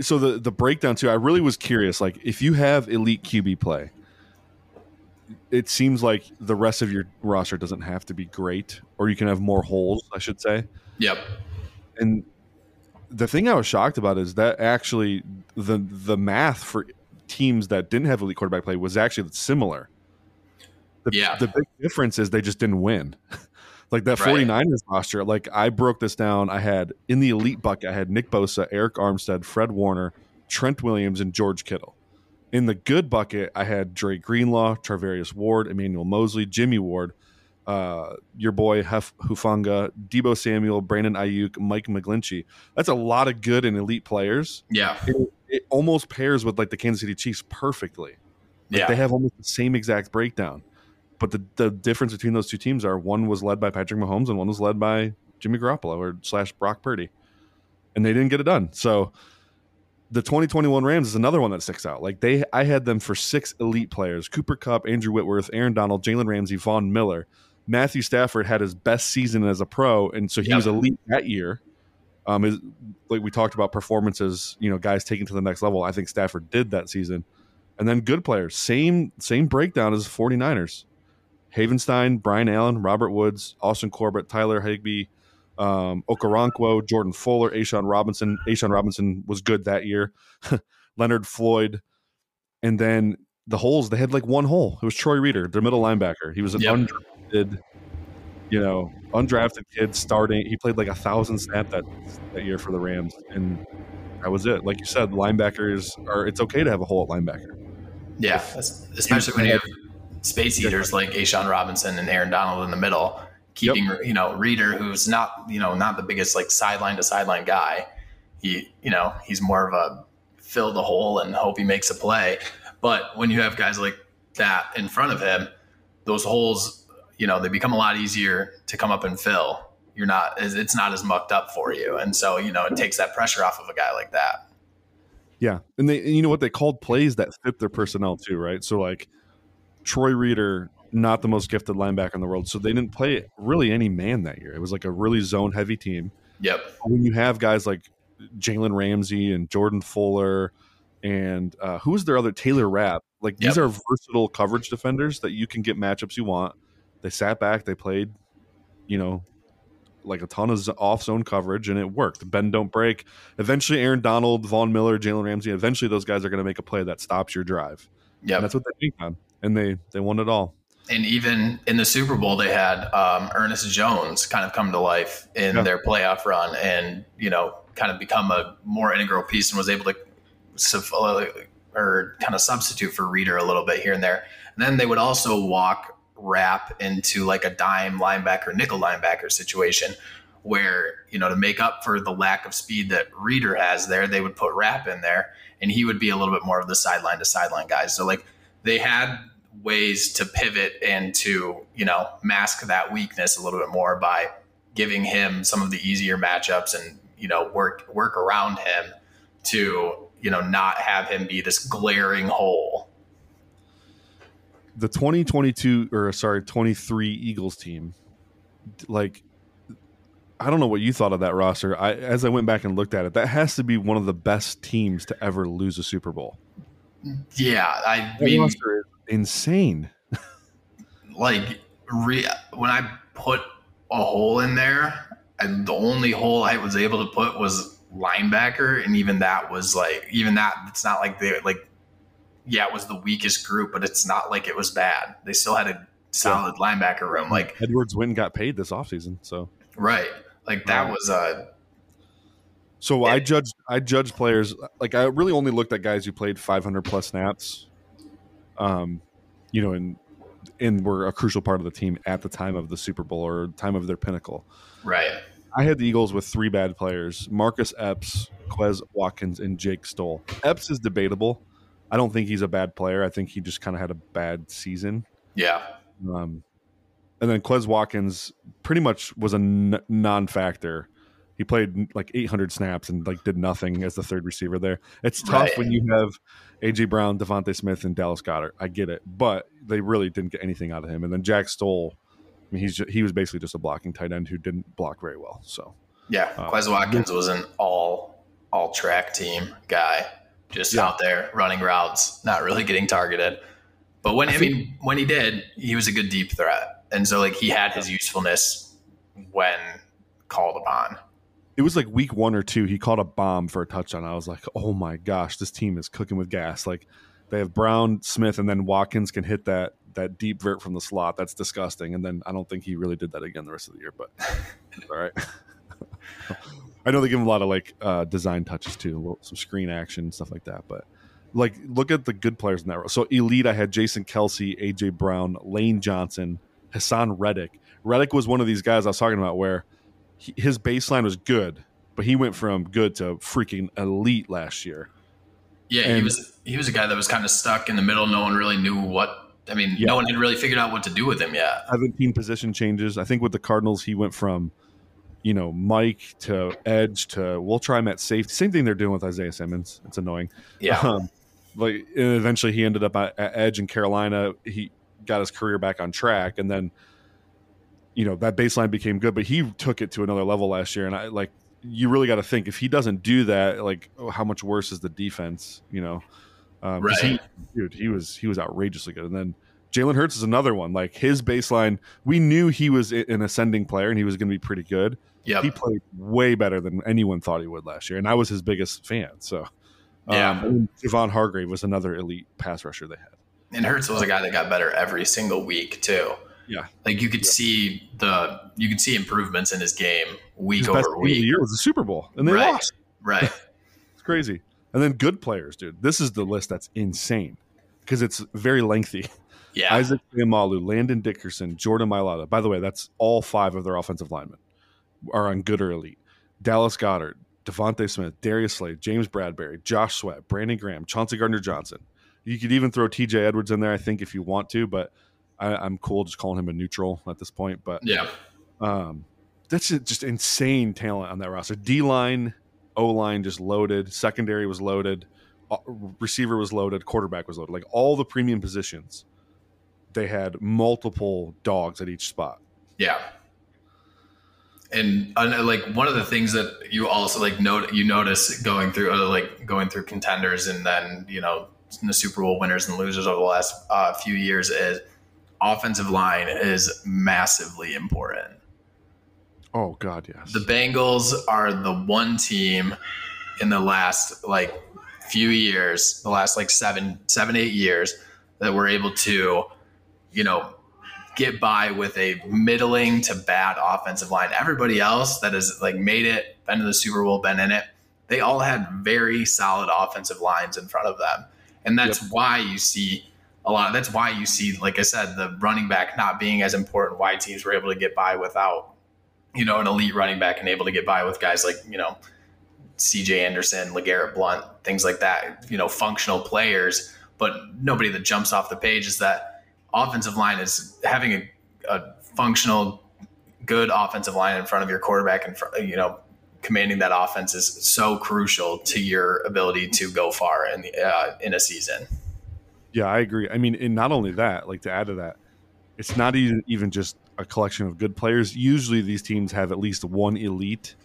so the the breakdown too. I really was curious. Like, if you have elite QB play, it seems like the rest of your roster doesn't have to be great, or you can have more holes. I should say. Yep. And the thing I was shocked about is that actually the the math for teams that didn't have elite quarterback play was actually similar. The, yeah. The big difference is they just didn't win. Like that right. 49ers roster, like I broke this down. I had in the elite bucket, I had Nick Bosa, Arik Armstead, Fred Warner, Trent Williams, and George Kittle. In the good bucket, I had Dre Greenlaw, Charvarius Ward, Emmanuel Moseley, Jimmy Ward, uh, your boy Hef Hufanga, Deebo Samuel, Brandon Aiyuk, Mike McGlinchey. That's a lot of good and elite players. Yeah. It almost pairs with like the Kansas City Chiefs perfectly. Like yeah. They have almost the same exact breakdown but the, the difference between those two teams are one was led by Patrick Mahomes and one was led by Jimmy Garoppolo or slash Brock Purdy, and they didn't get it done. So the 2021 Rams is another one that sticks out. Like they, I had them for six elite players: Cooper Kupp, Andrew Whitworth, Aaron Donald, Jalen Ramsey, Von Miller. Matthew Stafford had his best season as a pro, and so he yep. was elite that year. Um, is like we talked about performances, you know, guys taking to the next level. I think Stafford did that season. And then good players, same same breakdown as 49ers. Havenstein, Brian Allen, Robert Woods, Austin Corbett, Tyler Higbee, um, Okoronkwo, Jordan Fuller, A'Shawn Robinson. A'Shawn Robinson was good that year. Leonard Floyd. And then the holes, they had like one hole. It was Troy Reeder, their middle linebacker. He was an yep. undrafted, you know, undrafted kid starting. He played like a thousand snaps that, that year for the Rams. And that was it. Like you said, linebackers are, it's okay to have a hole at linebacker. Yeah, especially when you have space eaters like A'Shawn Robinson and Aaron Donald in the middle, keeping yep. you know Reeder, who's not you know not the biggest like sideline to sideline guy. He you know he's more of a fill the hole and hope he makes a play. But when you have guys like that in front of him, those holes you know they become a lot easier to come up and fill. You're not it's not as mucked up for you, and so you know it takes that pressure off of a guy like that. Yeah, and they and you know what they called plays that fit their personnel too, right? So like Troy Reeder, not the most gifted linebacker in the world, so they didn't play really any man that year. It was like a really zone heavy team. Yep. When you have guys like Jalen Ramsey and Jordan Fuller, and uh, who's their other Taylor Rapp? Like these are versatile coverage defenders that you can get matchups you want. They sat back, they played, you know, like a ton of off zone coverage, and it worked. Bend don't break. Eventually, Aaron Donald, Von Miller, Jalen Ramsey. Eventually, those guys are going to make a play that stops your drive. Yeah, that's what they think on and they they won it all. And even in the Super Bowl, they had um, Ernest Jones kind of come to life in yeah. their playoff run, and you know, kind of become a more integral piece, and was able to or kind of substitute for Reeder a little bit here and there. And then they would also walk Rapp into like a dime linebacker, nickel linebacker situation where, you know, to make up for the lack of speed that Reeder has there, they would put Rapp in there and he would be a little bit more of the sideline to sideline guy. So like they had ways to pivot and to you know mask that weakness a little bit more by giving him some of the easier matchups and you know work work around him to you know not have him be this glaring hole the 2022 or sorry 23 eagles team like i don't know what you thought of that roster i as i went back and looked at it that has to be one of the best teams to ever lose a super bowl yeah i that mean insane. like re- when I put a hole in there, and the only hole I was able to put was linebacker, and even that was like even that it's not like they like yeah it was the weakest group, but it's not like it was bad. They still had a solid yeah. linebacker room. Like Edwards Wynn got paid this offseason, so right, like that was a So I judged I judged players like I really only looked at guys who played 500 plus snaps, um, you know, and and were a crucial part of the team at the time of the Super Bowl or time of their pinnacle. Right. I had the Eagles with three bad players: Marcus Epps, Quez Watkins, and Jake Stoll. Epps is debatable. I don't think he's a bad player. I think he just kind of had a bad season. Yeah. Um, and then Quez Watkins pretty much was a n- non-factor he played like 800 snaps and like did nothing as the third receiver there. It's tough right. when you have AJ Brown, DeVonta Smith, and Dallas Goedert. I get it, but they really didn't get anything out of him. And then Jack Stoll, I mean, he's just, he was basically just a blocking tight end who didn't block very well. So yeah, uh, Quez Watkins was an all all track team guy, just yeah. out there running routes, not really getting targeted. But when I, I mean, when he did, he was a good deep threat, and so like he had his usefulness when called upon it was like week one or two. He caught a bomb for a touchdown. I was like, oh my gosh, this team is cooking with gas. Like they have Brown, Smith, and then Watkins can hit that that deep vert from the slot. That's disgusting. And then I don't think he really did that again the rest of the year. But all right. I know they give him a lot of like uh, design touches too, some screen action stuff like that. But like, look at the good players in that row. So elite, I had Jason Kelce, AJ Brown, Lane Johnson, Haason Reddick. Reddick was one of these guys I was talking about where he, his baseline was good, but he went from good to freaking elite last year. Yeah, and, he was he was a guy that was kind of stuck in the middle. No one really knew what. I mean, yeah. no one had really figured out what to do with him yet. Seventeen position changes. I think with the Cardinals, he went from you know Mike to Edge to we'll try him at safety. Same thing they're doing with Isaiah Simmons. It's annoying. Yeah. Um, like eventually he ended up at, at Edge in Carolina. He got his career back on track, and then you know that baseline became good, but he took it to another level last year. And I like you really got to think if he doesn't do that, like oh, how much worse is the defense? You know, um, right? He, dude, he was he was outrageously good. And then Jalen Hurts is another one. Like his baseline, we knew he was an ascending player and he was going to be pretty good. Yeah, he played way better than anyone thought he would last year, and I was his biggest fan. So, yeah, um, Javon Hargrave was another elite pass rusher they had. And Hurts was a guy that got better every single week too. Yeah, like you could yeah. see the you could see improvements in his game week his over week. the year was the Super Bowl, and they right. lost. Right, it's crazy. And then good players, dude. This is the list that's insane because it's very lengthy. Yeah, Isaac Seumalo, Landon Dickerson, Jordan Mailata. By the way, that's all five of their offensive linemen are on good or elite. Dallas Goedert, DeVonta Smith, Darius Slay, James Bradberry, Josh Sweat, Brandon Graham, Chauncey Gardner Johnson. You could even throw TJ Edwards in there, I think, if you want to, but I, am cool just calling him a neutral at this point. But yeah, um, that's just insane talent on that roster. D line, O line just loaded. Secondary was loaded. Receiver was loaded. Quarterback was loaded. Like all the premium positions, they had multiple dogs at each spot. Yeah. And uh, like one of the things that you also like note you notice going through uh, like going through contenders and then you know the Super Bowl winners and losers over the last uh, few years is offensive line is massively important. Oh God, yes. The Bengals are the one team in the last like few years, the last like seven, seven, eight years that were able to, you know, get by with a middling to bad offensive line. Everybody else that has like made it, been to the Super Bowl, been in it, they all had very solid offensive lines in front of them. And that's yep. why you see a lot. That's why you see, like I said, the running back not being as important. Why teams were able to get by without, you know, an elite running back and able to get by with guys like you know, C.J. Anderson, LeGarrette Blunt, things like that. You know, functional players, but nobody that jumps off the page is that offensive line is having a, a functional, good offensive line in front of your quarterback and you know commanding that offense is so crucial to your ability to go far in the, uh, in a season. Yeah, I agree. I mean, and not only that, like to add to that, it's not even even just a collection of good players. Usually, these teams have at least one elite,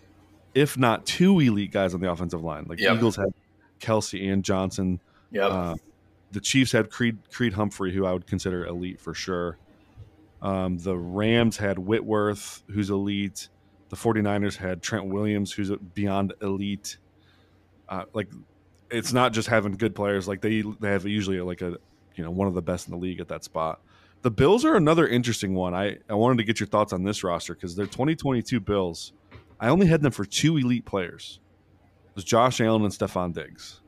if not two elite guys on the offensive line. Like yep. Eagles had Kelce and Johnson. Yeah. Uh, the Chiefs had Creed Creed Humphrey, who I would consider elite for sure. Um, the Rams had Whitworth, who's elite. The 49ers had Trent Williams, who's beyond elite. Uh, like it's not just having good players. Like they they have usually like a you know one of the best in the league at that spot. The Bills are another interesting one. I, I wanted to get your thoughts on this roster because they're 2022 Bills. I only had them for two elite players. It was Josh Allen and Stefon Diggs.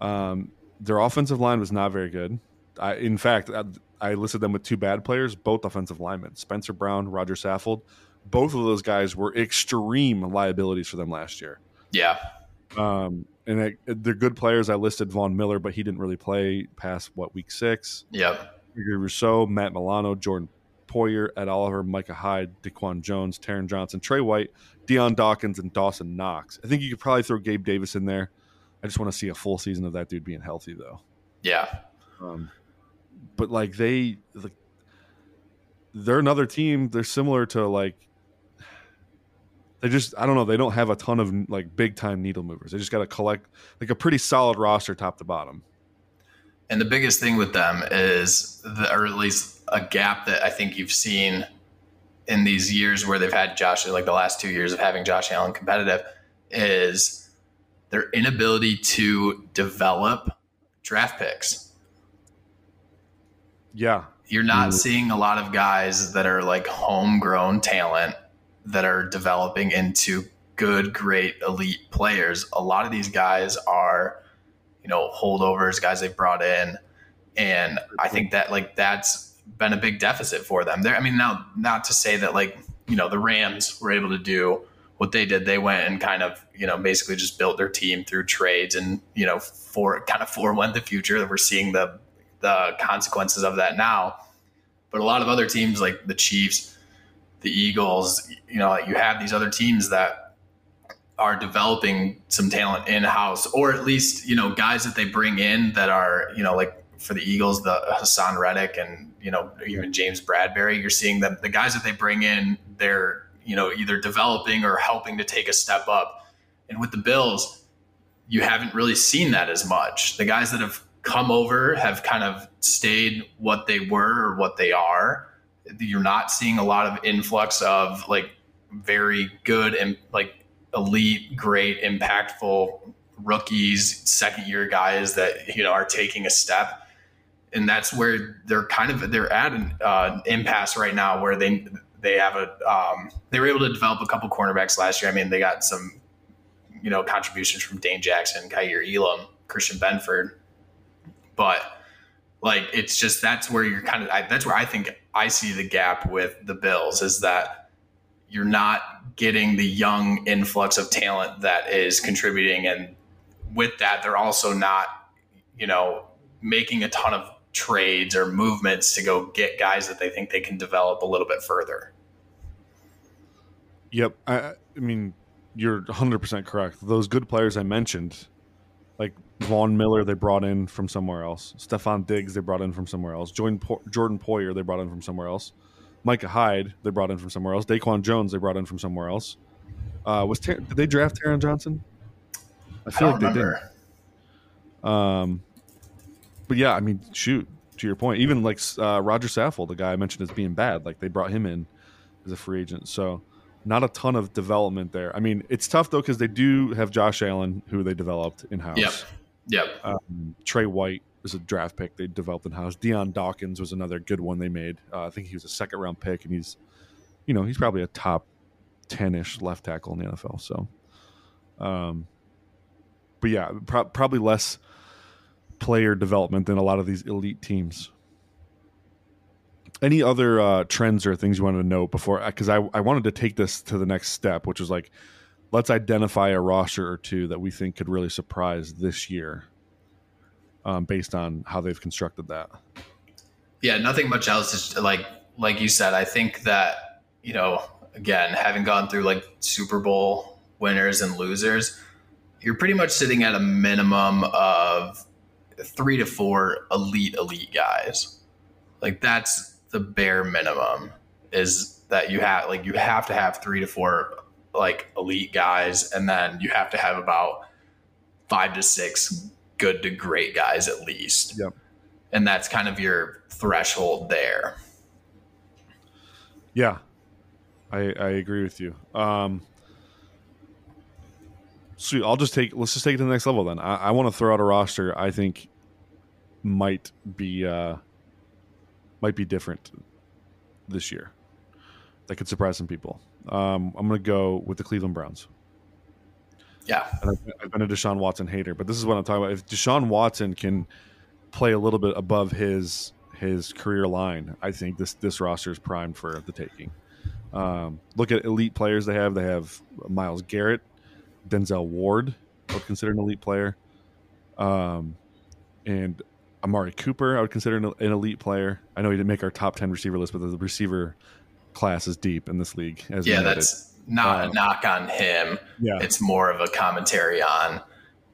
Um, their offensive line was not very good. I, in fact, I, I listed them with two bad players, both offensive linemen, Spencer Brown, Roger Saffold. Both of those guys were extreme liabilities for them last year. Yeah. Um, and it, they're good players. I listed Von Miller, but he didn't really play past what week six. Yep. Gregory Rousseau, Matt Milano, Jordan Poyer, Ed Oliver, Micah Hyde, Daquan Jones, Taron Johnson, Trey White, Dion Dawkins, and Dawson Knox. I think you could probably throw Gabe Davis in there. I just want to see a full season of that dude being healthy, though. Yeah. Um, but like they, like, they're another team. They're similar to like they just I don't know. They don't have a ton of like big time needle movers. They just got to collect like a pretty solid roster top to bottom. And the biggest thing with them is, the, or at least a gap that I think you've seen in these years where they've had Josh, like the last two years of having Josh Allen competitive, is their inability to develop draft picks. Yeah. You're not mm. seeing a lot of guys that are like homegrown talent that are developing into good, great, elite players. A lot of these guys are, you know, holdovers, guys they brought in. And I think that like that's been a big deficit for them. There, I mean, now not to say that like, you know, the Rams were able to do what they did. They went and kind of, you know, basically just built their team through trades and, you know, for kind of forewent the future. That we're seeing the the consequences of that now. But a lot of other teams like the Chiefs, the Eagles, you know, like you have these other teams that are developing some talent in house, or at least you know guys that they bring in that are you know like for the Eagles, the Haason Reddick and you know even James Bradberry. You're seeing them the guys that they bring in, they're you know either developing or helping to take a step up. And with the Bills, you haven't really seen that as much. The guys that have come over have kind of stayed what they were or what they are you're not seeing a lot of influx of like very good and like elite, great, impactful rookies, second year guys that you know are taking a step. And that's where they're kind of they're at an uh, impasse right now, where they they have a um, they were able to develop a couple cornerbacks last year. I mean, they got some you know contributions from Dane Jackson, Kaiir Elam, Christian Benford, but like it's just that's where you're kind of I, that's where I think I see the gap with the Bills is that you're not getting the young influx of talent that is contributing. And with that, they're also not, you know, making a ton of trades or movements to go get guys that they think they can develop a little bit further. Yep. I, I mean, you're 100% correct. Those good players I mentioned, like Von Miller they brought in from somewhere else. Stefon Diggs they brought in from somewhere else. Jordan, po- Jordan Poyer they brought in from somewhere else. Micah Hyde they brought in from somewhere else. Daquan Jones they brought in from somewhere else. Uh, was Ter- did they draft Taron Johnson? I feel I like remember. they did. Um, but yeah, I mean, shoot. To your point, even like uh, Roger Saffold, the guy I mentioned as being bad, like they brought him in as a free agent. So not a ton of development there. I mean, it's tough though because they do have Josh Allen, who they developed in house. Yep. Yep. Um, Trey White was a draft pick they developed in house. Dion Dawkins was another good one they made. Uh, I think he was a second round pick, and he's, you know, he's probably a top ten ish left tackle in the NFL. So, um, but yeah, pro- probably less player development than a lot of these elite teams. Any other uh, trends or things you wanted to note before? Because I, I wanted to take this to the next step, which was like let's identify a roster or two that we think could really surprise this year um, based on how they've constructed that. Yeah, nothing much else. Is like like you said, I think that you know, again, having gone through like Super Bowl winners and losers, you're pretty much sitting at a minimum of three to four elite elite guys. Like that's the bare minimum. Is that you have like you have to have three to four like elite guys, and then you have to have about five to six good to great guys at least. Yep. And that's kind of your threshold there. Yeah, I, I agree with you. Um, sweet. I'll just take. Let's just take it to the next level then. I, I want to throw out a roster. I think might be uh, might be different this year. That could surprise some people. Um, I'm going to go with the Cleveland Browns. Yeah. And I've, I've been a Deshaun Watson hater, but this is what I'm talking about. If Deshaun Watson can play a little bit above his his career line, I think this this roster is primed for the taking. Um, look at elite players they have. They have Myles Garrett, Denzel Ward, I would consider an elite player, um, and Amari Cooper. I would consider an, an elite player. I know he didn't make our top ten receiver list, but the receiver class is deep in this league. As yeah, that's not Um, a knock on him. yeah. It's more of a commentary on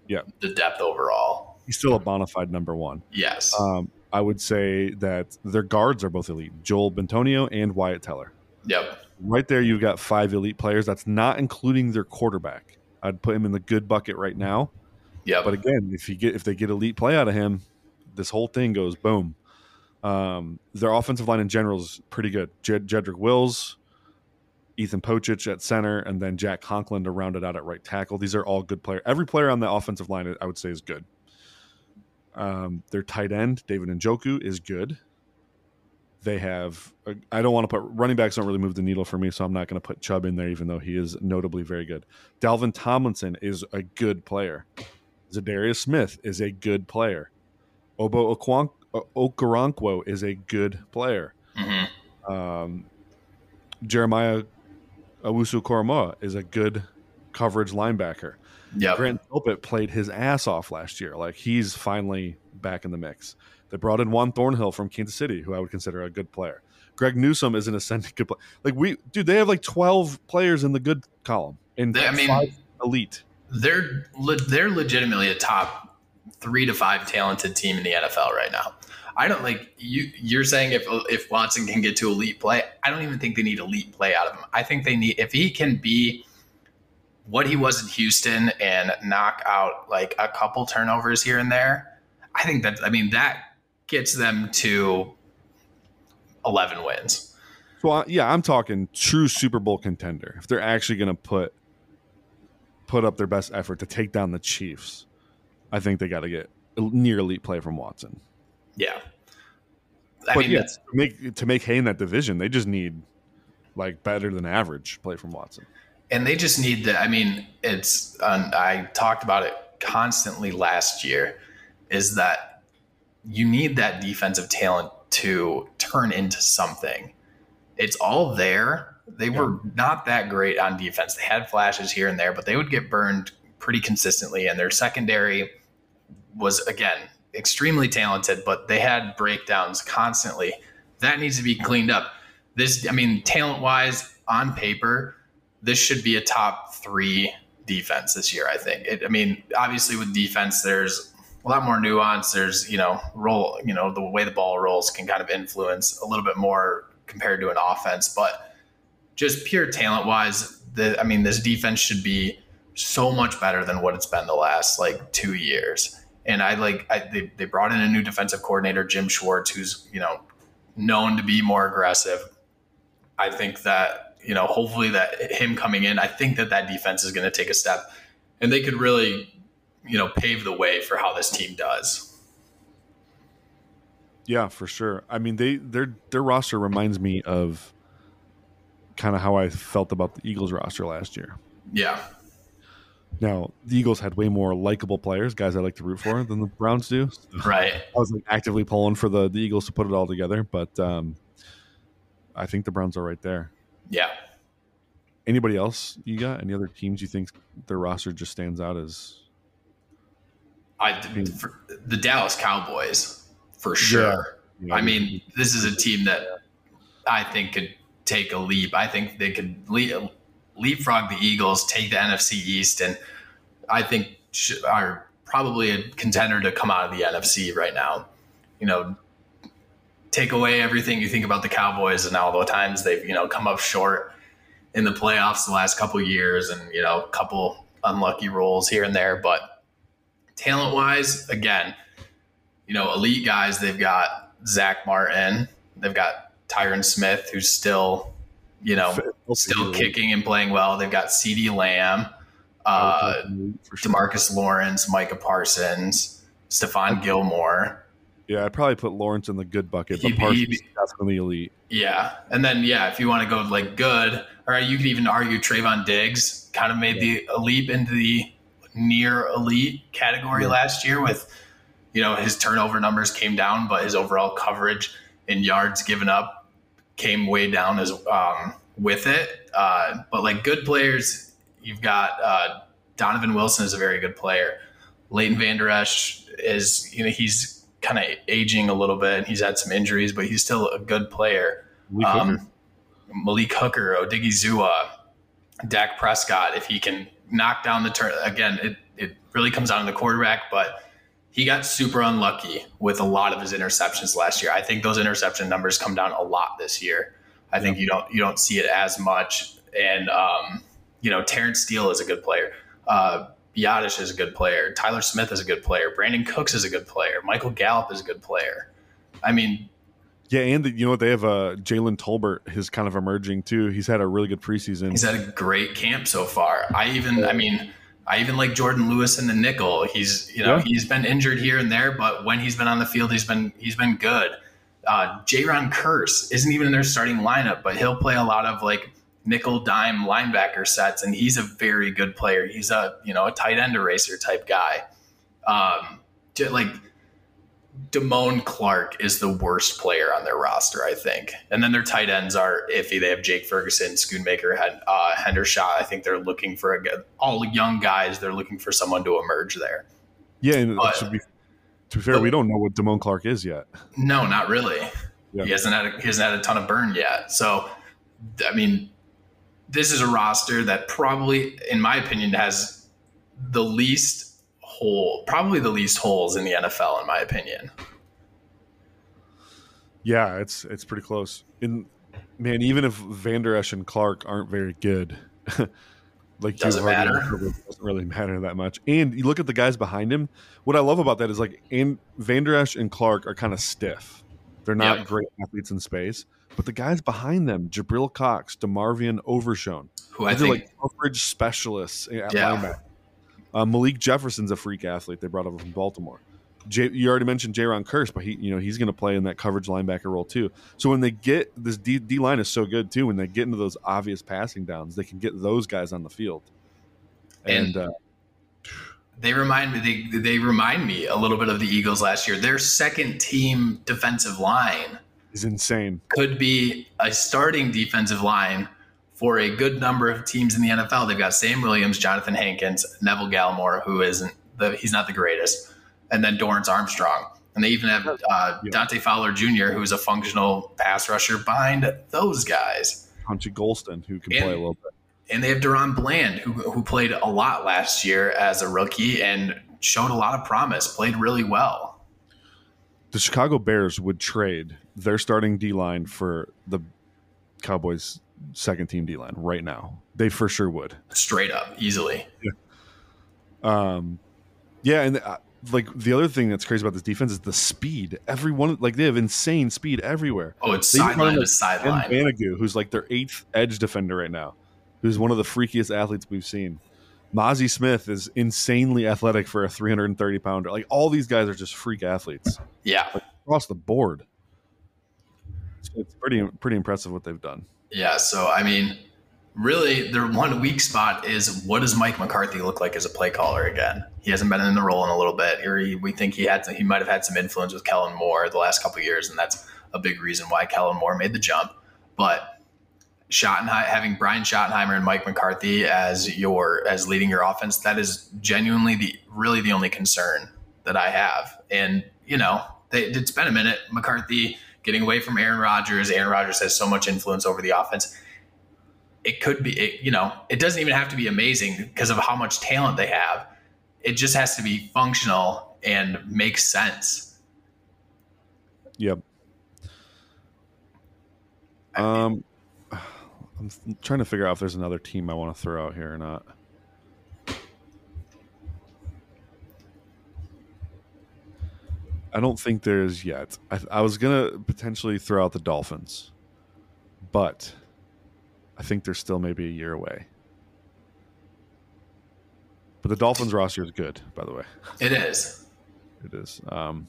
Yeah. the depth overall. He's still a bona fide number one. Yes. Um, I would say that their guards are both elite. Joel Bitonio and Wyatt Teller. yep. Right there, you've got five elite players. That's not including their quarterback. I'd put him in the good bucket right now. Yeah. But again, if you get if they get elite play out of him, this whole thing goes boom. Um, their offensive line in general is pretty good. Jed, Jedrick Wills, Ethan Pocic at center, and then Jack Conklin to round it out at right tackle. These are all good players. Every player on the offensive line, I would say, is good. Um, their tight end, David Njoku, is good. They have. I don't want to put running backs. Don't really move the needle for me, so I'm not going to put Chubb in there, even though he is notably very good. Dalvin Tomlinson is a good player. Za'Darius Smith is a good player. Obo Okwan- Okoronkwo is a good player. hmm Um, Jeremiah Owusu-Koramoah is a good coverage linebacker. Yep. Grant Philpott played his ass off last year. Like he's finally back in the mix. They brought in Juan Thornhill from Kansas City, who I would consider a good player. Greg Newsome is an ascending good player. Like we, dude, they have like twelve players in the good column and They- I mean- elite. They're le- they're legitimately a top three to five talented team in the NFL right now. I don't like you. You're saying if if Watson can get to elite play, I don't even think they need elite play out of him. I think they need if he can be what he was in Houston and knock out like a couple turnovers here and there. I think that I mean that gets them to eleven wins. So I, yeah, I'm talking true Super Bowl contender. If they're actually going to put put up their best effort to take down the Chiefs, I think they got to get near elite play from Watson. Yeah, I but mean yeah, to make to make hay in that division, they just need like better than average play from Watson. and they just need the i mean it's um, i talked about it constantly last year is that you need that defensive talent to turn into something. It's all there. They were not that great on defense. They had flashes here and there but they would get burned pretty consistently and their secondary was again extremely talented but they had breakdowns constantly. That needs to be cleaned up. This i mean talent wise on paper this should be a top three defense this year. I think. It, I mean, obviously with defense, there's a lot more nuance. There's you know roll, you know the way the ball rolls can kind of influence a little bit more compared to an offense, but just pure talent wise, the I mean, this defense should be so much better than what it's been the last like two years. And I like I, they they brought in a new defensive coordinator, Jim Schwartz, who's you know known to be more aggressive. I think that you know, hopefully that him coming in, I think that that defense is going to take a step, and they could really, you know, pave the way for how this team does. Yeah, for sure. I mean, they their their roster reminds me of kind of how I felt about the Eagles roster last year. Yeah, Now, the Eagles had way more likable players, guys I like to root for, than the Browns do. right. I was like actively pulling for the, the Eagles to put it all together, but um, I think the Browns are right there. Yeah. Anybody else you got? Any other teams you think their roster just stands out as? I hmm. for the Dallas Cowboys for sure. you know, I mean, this is a team that I think could take a leap. I think they could le- leapfrog the Eagles, take the NFC East, and I think are probably a contender to come out of the NFC right now. You know, take away everything you think about the Cowboys and all the times they've you know come up short in the playoffs the last couple years, and you know, a couple unlucky rolls here and there, but talent wise, again, you know, elite guys. They've got Zack Martin. They've got Tyron Smith, who's still, you know, still kicking and playing well. They've got CeeDee Lamb, uh, sure. Demarcus Lawrence, Micah Parsons, Stephon Gilmore. Yeah, I'd probably put Lawrence in the good bucket, but Parsons is definitely elite. Yeah, and then yeah, if you want to go like good, or you could even argue Trevon Diggs kind of made the a leap into the near elite category yeah. last year with, you know, his turnover numbers came down, but his overall coverage and yards given up came way down as um, with it. Uh, but like good players, you've got uh, Donovan Wilson is a very good player. Leighton Vander Esch is, you know, he's kind of aging a little bit. He's had some injuries, but he's still a good player. Malik um, Hooker, Malik Hooker Odighizuwa, Dak Prescott, if he can knock down the turn again, it, it really comes down to the quarterback, but he got super unlucky with a lot of his interceptions last year. I think those interception numbers come down a lot this year. I think you don't you don't see it as much. And um, you know, Terence Steele is a good player. Uh, is a good player. Tyler Smith is a good player. Brandin Cooks is a good player. Michael Gallup is a good player. I mean, yeah, and you know what? They have uh, Jalen Tolbert is kind of emerging too. He's had a really good preseason. He's had a great camp so far. I even, I mean, I even like Jourdan Lewis in the nickel. He's, you know, yeah. he's been injured here and there, but when he's been on the field, he's been he's been good. Uh, Jayron Kearse isn't even in their starting lineup, but he'll play a lot of like nickel dime linebacker sets, and he's a very good player. He's a you know a tight end eraser type guy. Um, like Damone Clark is the worst player on their roster, I think. And then their tight ends are iffy. They have Jake Ferguson, Schoonmaker, had uh, Hendershot. I think they're looking for a good, all young guys. They're looking for someone to emerge there. Yeah, but, to be to be fair, but, we don't know what Damone Clark is yet. No, not really. Yeah. He hasn't had a, he hasn't had a ton of burn yet. So, I mean, this is a roster that probably, in my opinion, has the least hole, probably the least holes in the NFL, in my opinion. Yeah, it's it's pretty close. In man, even if Vander Esch and Clark aren't very good, like doesn't matter. Doesn't really matter that much. And you look at the guys behind him. What I love about that is like, and Vander Esch and Clark are kind of stiff. They're not great athletes in space, but the guys behind them, Jabril Cox, DeMarvion Overshown, who I think like coverage specialists at yeah. linebacker. Uh, Malik Jefferson's a freak athlete. They brought up from Baltimore. Jay, you already mentioned Jayron Kearse, but he, you know, he's going to play in that coverage linebacker role too. So when they get this D, D line is so good too. When they get into those obvious passing downs, they can get those guys on the field. And, and uh, they remind me they, they remind me a little bit of the Eagles last year. Their second team defensive line is insane. Could be a starting defensive line for a good number of teams in the NFL. They've got Sam Williams, Johnathan Hankins, Neville Gallimore, who isn't the he's not the greatest, and then Dorance Armstrong. And they even have uh, Dante Fowler Jr., who is a functional pass rusher behind those guys. Punchy Golston, who can and, play a little bit and they have DaRon Bland, who, who played a lot last year as a rookie and showed a lot of promise, played really well. The Chicago Bears would trade their starting D line for the Cowboys' second team D line right now. They for sure would. Straight up, easily. Yeah. Um, yeah, and uh, like the other thing that's crazy about this defense is the speed. Everyone like they have insane speed everywhere. Oh, it's sideline to sideline. Banogu, who's like their eighth edge defender right now who's one of the freakiest athletes we've seen. Mazi Smith is insanely athletic for a 330 pounder. Like all these guys are just freak athletes. Yeah, like, across the board. It's, pretty pretty impressive what they've done. Yeah. So I mean, really, their one weak spot is what does Mike McCarthy look like as a play caller again? He hasn't been in the role in a little bit. Here, he, we think he had to, he might have had some influence with Kellen Moore the last couple years, and that's a big reason why Kellen Moore made the jump. But Schottenheimer, having Brian Schottenheimer and Mike McCarthy as your as leading your offense, that is genuinely the really the only concern that I have. And you know, they, it's been a minute. McCarthy getting away from Aaron Rodgers. Aaron Rodgers has so much influence over the offense. It could be, it, you know, it doesn't even have to be amazing because of how much talent they have. It just has to be functional and make sense. Yep. Um, I'm trying to figure out if there's another team I want to throw out here or not. I don't think there is yet. I, I was gonna potentially throw out the Dolphins, but I think they're still maybe a year away. But the Dolphins roster is good, by the way. It is. It is. Um,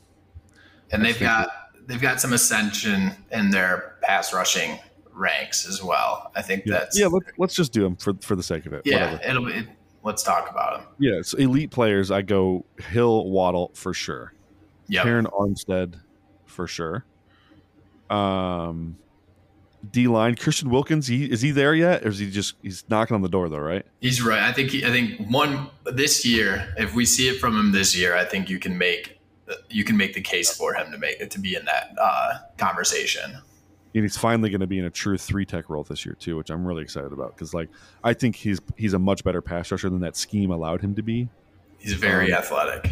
and they've got they've got some ascension in their pass rushing ranks as well. I think yeah. that's yeah. Let, us just do them for for the sake of it. Yeah, Whatever. it'll be let's talk about them. Yeah, so elite players, I go Hill, Waddle for sure. Yeah, Terron Armstead for sure. Um, D line Christian Wilkins. He is he there yet, or is he just he's knocking on the door though? Right. He's right. I think he, I think one this year, if we see it from him this year, I think you can make you can make the case for him to make it to be in that uh, conversation. And he's finally going to be in a true three tech role this year too, which I'm really excited about because like I think he's he's a much better pass rusher than that scheme allowed him to be. He's very um, athletic.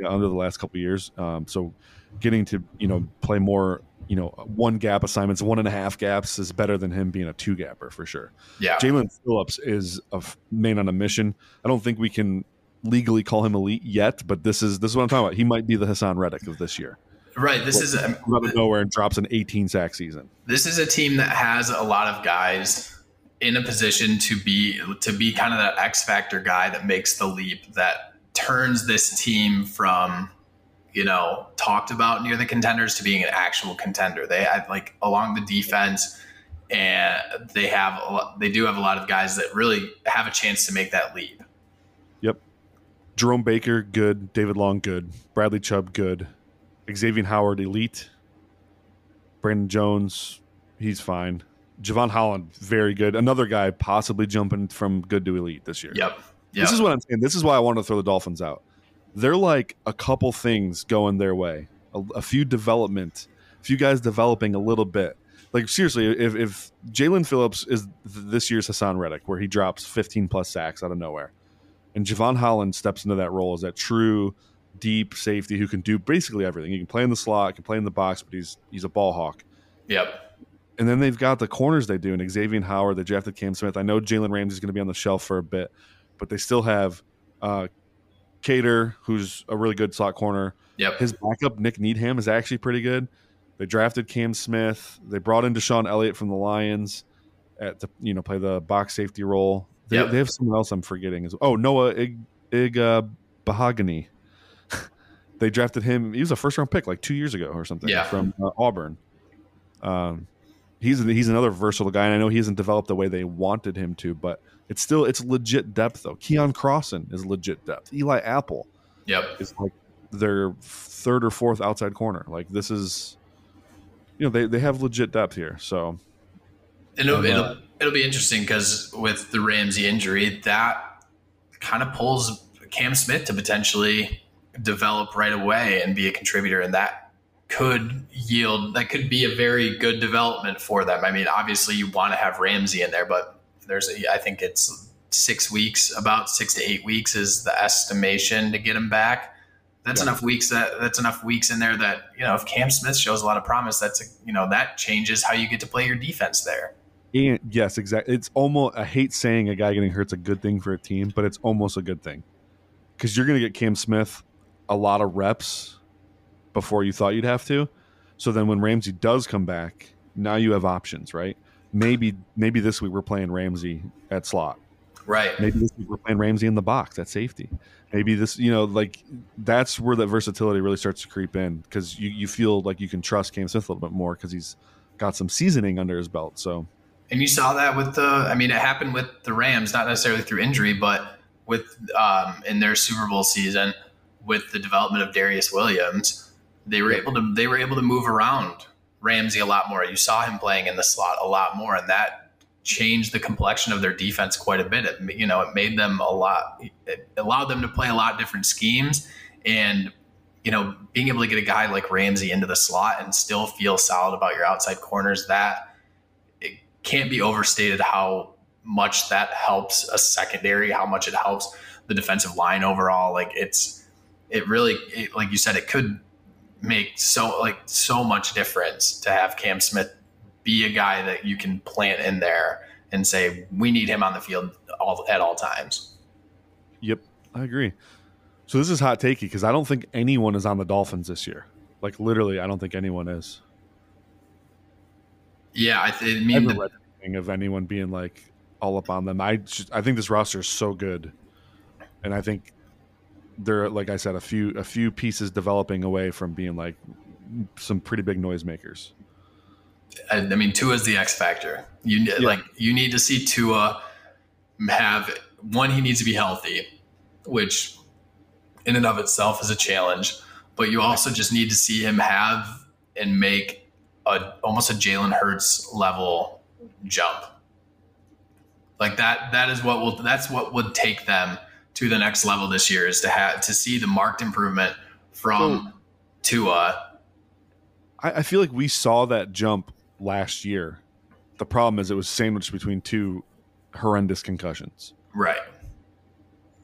Yeah, under the last couple years. Um, so getting to you know play more you know one gap assignments, one and a half gaps is better than him being a two gapper for sure. Yeah, Jaelan Phillips is a man on a mission. I don't think we can legally call him elite yet, but this is this is what I'm talking about. He might be the Haason Reddick of this year. Right. This is out of nowhere and drops an 18 sack season. This is a team that has a lot of guys in a position to be to be kind of that X factor guy that makes the leap that turns this team from you know talked about near the contenders to being an actual contender. They had like along the defense and they have a lot, they do have a lot of guys that really have a chance to make that leap. Yep. Jerome Baker, good. David Long, good. Bradley Chubb, good. Xavier Howard, elite. Brandon Jones, he's fine. Jevon Holland, very good. Another guy possibly jumping from good to elite this year. Yep. Yep. This is what I'm saying. This is why I want to throw the Dolphins out. They're like a couple things going their way, a, a few development, a few guys developing a little bit. Like seriously, if, if Jaelan Phillips is this year's Haason Reddick, where he drops 15 plus sacks out of nowhere, and Jevon Holland steps into that role as that true – deep safety who can do basically everything. He can play in the slot, can play in the box, but he's he's a ball hawk. Yep. And then they've got the corners they do, and Xavier Howard. They drafted Cam Smith. I know Jalen Ramsey's going to be on the shelf for a bit, but they still have uh, Kader, who's a really good slot corner. Yep. His backup Nik Needham is actually pretty good. They drafted Cam Smith. They brought in DeShon Elliott from the Lions at to you know play the box safety role. They, yep. they have someone else I'm forgetting. As oh Noah Ig, Ig uh, Bahagani they drafted him. He was a first round pick like two years ago or something yeah. from uh, Auburn. Um, he's he's another versatile guy, and I know he hasn't developed the way they wanted him to, but it's still it's legit depth though. Keion Crossen is legit depth. Eli Apple, yep, is like their third or fourth outside corner. Like this is, you know, they they have legit depth here. So it'll it'll, it'll be interesting because with the Ramsey injury, that kind of pulls Cam Smith to potentially develop right away and be a contributor in that could yield that could be a very good development for them. I mean, obviously you want to have Ramsey in there, but there's a, I think it's six weeks, about six to eight weeks is the estimation to get him back. That's yeah. enough weeks that that's enough weeks in there that, you know, if Cam Smith shows a lot of promise, that's, a, you know, that changes how you get to play your defense there. And yes, exactly. It's almost, I hate saying a guy getting hurt's a good thing for a team, but it's almost a good thing because you're going to get Cam Smith a lot of reps before you thought you'd have to. So then when Ramsey does come back, now you have options, right? Maybe maybe this week we're playing Ramsey at slot. Right. Maybe this week we're playing Ramsey in the box at safety. Maybe this, you know, like that's where that versatility really starts to creep in because you, you feel like you can trust Cam Smith a little bit more because he's got some seasoning under his belt. So, and you saw that with the, I mean, it happened with the Rams, not necessarily through injury, but with um, in their Super Bowl season with the development of Darious Williams, they were able to they were able to move around Ramsey a lot more. You saw him playing in the slot a lot more, and that changed the complexion of their defense quite a bit. It, you know, it made them a lot. It allowed them to play a lot different schemes, and you know, being able to get a guy like Ramsey into the slot and still feel solid about your outside corners that it can't be overstated how much that helps a secondary, how much it helps the defensive line overall. Like it's it really, it, like you said, it could make so like so much difference to have Cam Smith be a guy that you can plant in there and say we need him on the field all at all times. Yep, I agree. So this is hot takey because I don't think anyone is on the Dolphins this year. Like literally, I don't think anyone is. Yeah, I, th- I mean, I read anything of anyone being like all up on them. I just, I think this roster is so good, and I think they're like I said, a few a few pieces developing away from being like some pretty big noisemakers. I, I mean, Tua is the X factor. You yeah. like you need to see Tua have one, he needs to be healthy, which in and of itself is a challenge. But you also just need to see him have and make a almost a Jalen Hurts level jump. Like that, that is what will that's what would take them to the next level this year is to have to see the marked improvement from so, Tua. I, I feel like we saw that jump last year. The problem is it was sandwiched between two horrendous concussions. Right.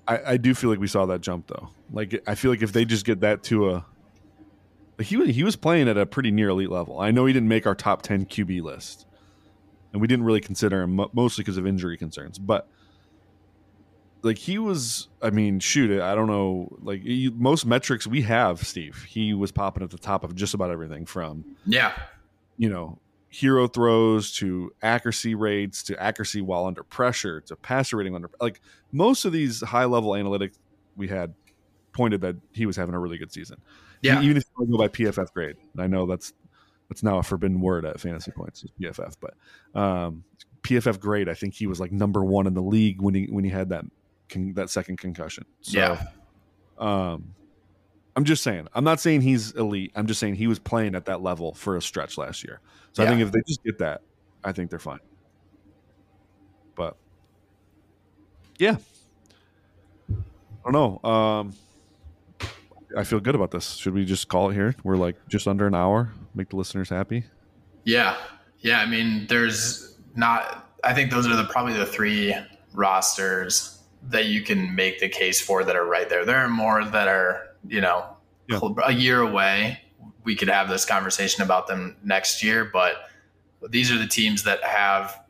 I, I do feel like we saw that jump though. Like I feel like if they just get that to a he was he was playing at a pretty near elite level. I know he didn't make our top ten QB list, and we didn't really consider him mostly because of injury concerns. But like he was, I mean, shoot, I don't know. Like most metrics we have, Steve, he was popping at the top of just about everything from yeah, you know, hero throws to accuracy rates to accuracy while under pressure to passer rating under like most of these high level analytics we had pointed that he was having a really good season. Yeah. Even if you go by PFF grade, I know that's that's now a forbidden word at fantasy points is PFF, but um, PFF grade, I think he was like number one in the league when he when he had that con- that second concussion. So, yeah. Um, I'm just saying. I'm not saying he's elite. I'm just saying he was playing at that level for a stretch last year. So yeah. I think if they just get that, I think they're fine. But yeah, I don't know. Um, I feel good about this. Should we just call it here? We're like just under an hour. Make the listeners happy. Yeah, yeah. I mean, there's not. I think those are the probably the three rosters that you can make the case for that are right there. There are more that are you know yeah. a year away. We could have this conversation about them next year, but these are the teams that have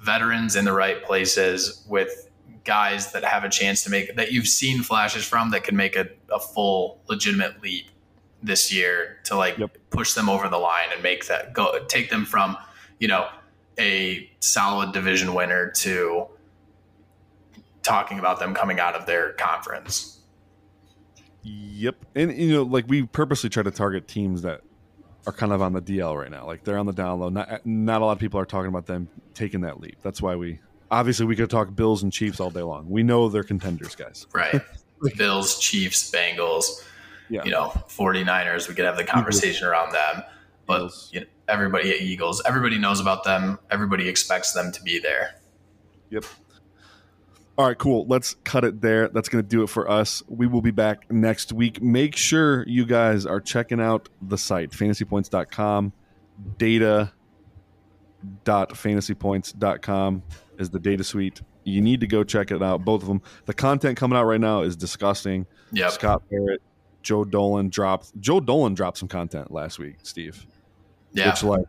veterans in the right places with guys that have a chance to make that you've seen flashes from that can make a, a full legitimate leap this year to like yep. push them over the line and make that go take them from you know a solid division winner to talking about them coming out of their conference Yep, and you know, like we purposely try to target teams that are kind of on the DL right now. Like they're on the down low. Not not a lot of people are talking about them taking that leap. That's why we obviously we could talk Bills and Chiefs all day long. We know they're contenders, guys. Right. Bills, Chiefs, Bengals. Yeah. You know, 49ers, we could have the conversation Eagles. around them. But you know, everybody at Eagles, everybody knows about them. Everybody expects them to be there. Yep. All right, cool. Let's cut it there. That's going to do it for us. We will be back next week. Make sure you guys are checking out the site, fantasypoints.com. Data.fantasypoints.com is the data suite. You need to go check it out, both of them. The content coming out right now is disgusting. Yeah. Scott Barrett, Joe Dolan dropped Joe Dolan dropped some content last week, Steve. Yeah. Which like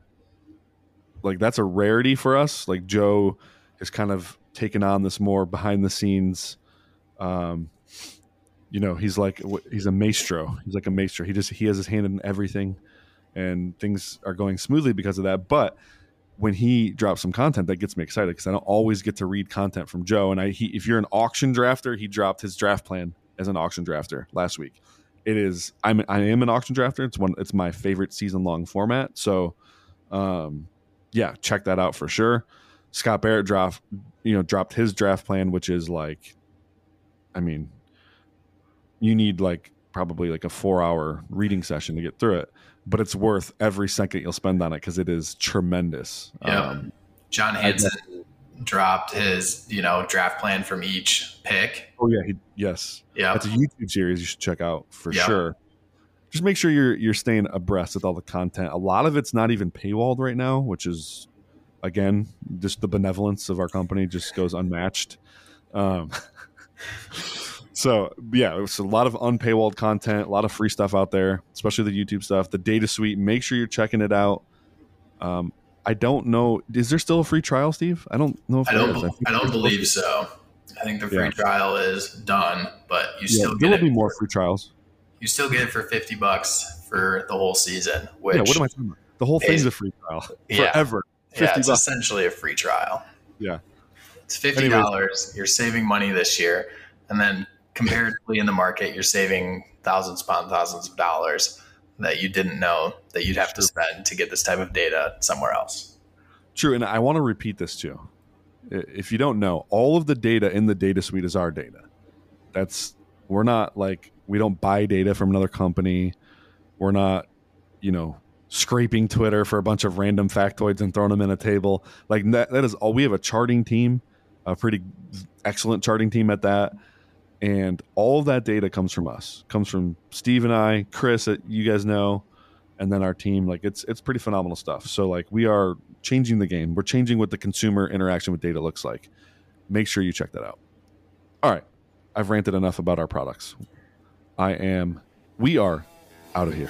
like that's a rarity for us. Like Joe is kind of taken on this more behind the scenes. Um, you know, he's like he's a maestro. He's like a maestro. He just he has his hand in everything, and things are going smoothly because of that. But when he drops some content, that gets me excited because I don't always get to read content from Joe. And I, he, if you're an auction drafter, he dropped his draft plan as an auction drafter last week. It is I'm I am an auction drafter. It's one. It's my favorite season long format. So, um, yeah, check that out for sure. Scott Barrett dropped, you know, dropped his draft plan, which is like, I mean, you need like probably like a four hour reading session to get through it, but it's worth every second you'll spend on it because it is tremendous. Yeah. Um, John Hanson dropped his, you know, draft plan from each pick. Oh yeah, he, yes, yeah. It's a YouTube series you should check out for yep. sure. Just make sure you're you're staying abreast with all the content. A lot of it's not even paywalled right now, which is again, just the benevolence of our company just goes unmatched. Um, so yeah, it's a lot of unpaywalled content, a lot of free stuff out there, especially the YouTube stuff, the data suite. Make sure you're checking it out. Um, I don't know. Is there still a free trial, Steve? I don't know if I don't. I, I don't believe so. I think the free yeah. trial is done, but you yeah, still there will be more free trials. You still get it for fifty bucks for the whole season. Which yeah, what am I talking about? The whole thing's a free trial forever. Yeah, it's bucks. essentially a free trial. Yeah. It's fifty dollars. You're saving money this year, and then comparatively in the market, you're saving thousands upon thousands of dollars that you didn't know that you'd have to spend to get this type of data somewhere else. True, and I want to repeat this too. If you don't know, all of the data in the data suite is our data. That's we're not like we don't buy data from another company. We're not, you know, scraping Twitter for a bunch of random factoids and throwing them in a table. Like that, that is all. We have a charting team, a pretty excellent charting team at that, and all that data comes from us. Comes from Steve and I, Chris, that you guys know, and then our team. Like it's it's pretty phenomenal stuff. So like we are changing the game. We're changing what the consumer interaction with data looks like. Make sure you check that out. All right, I've ranted enough about our products. I am. We are out of here.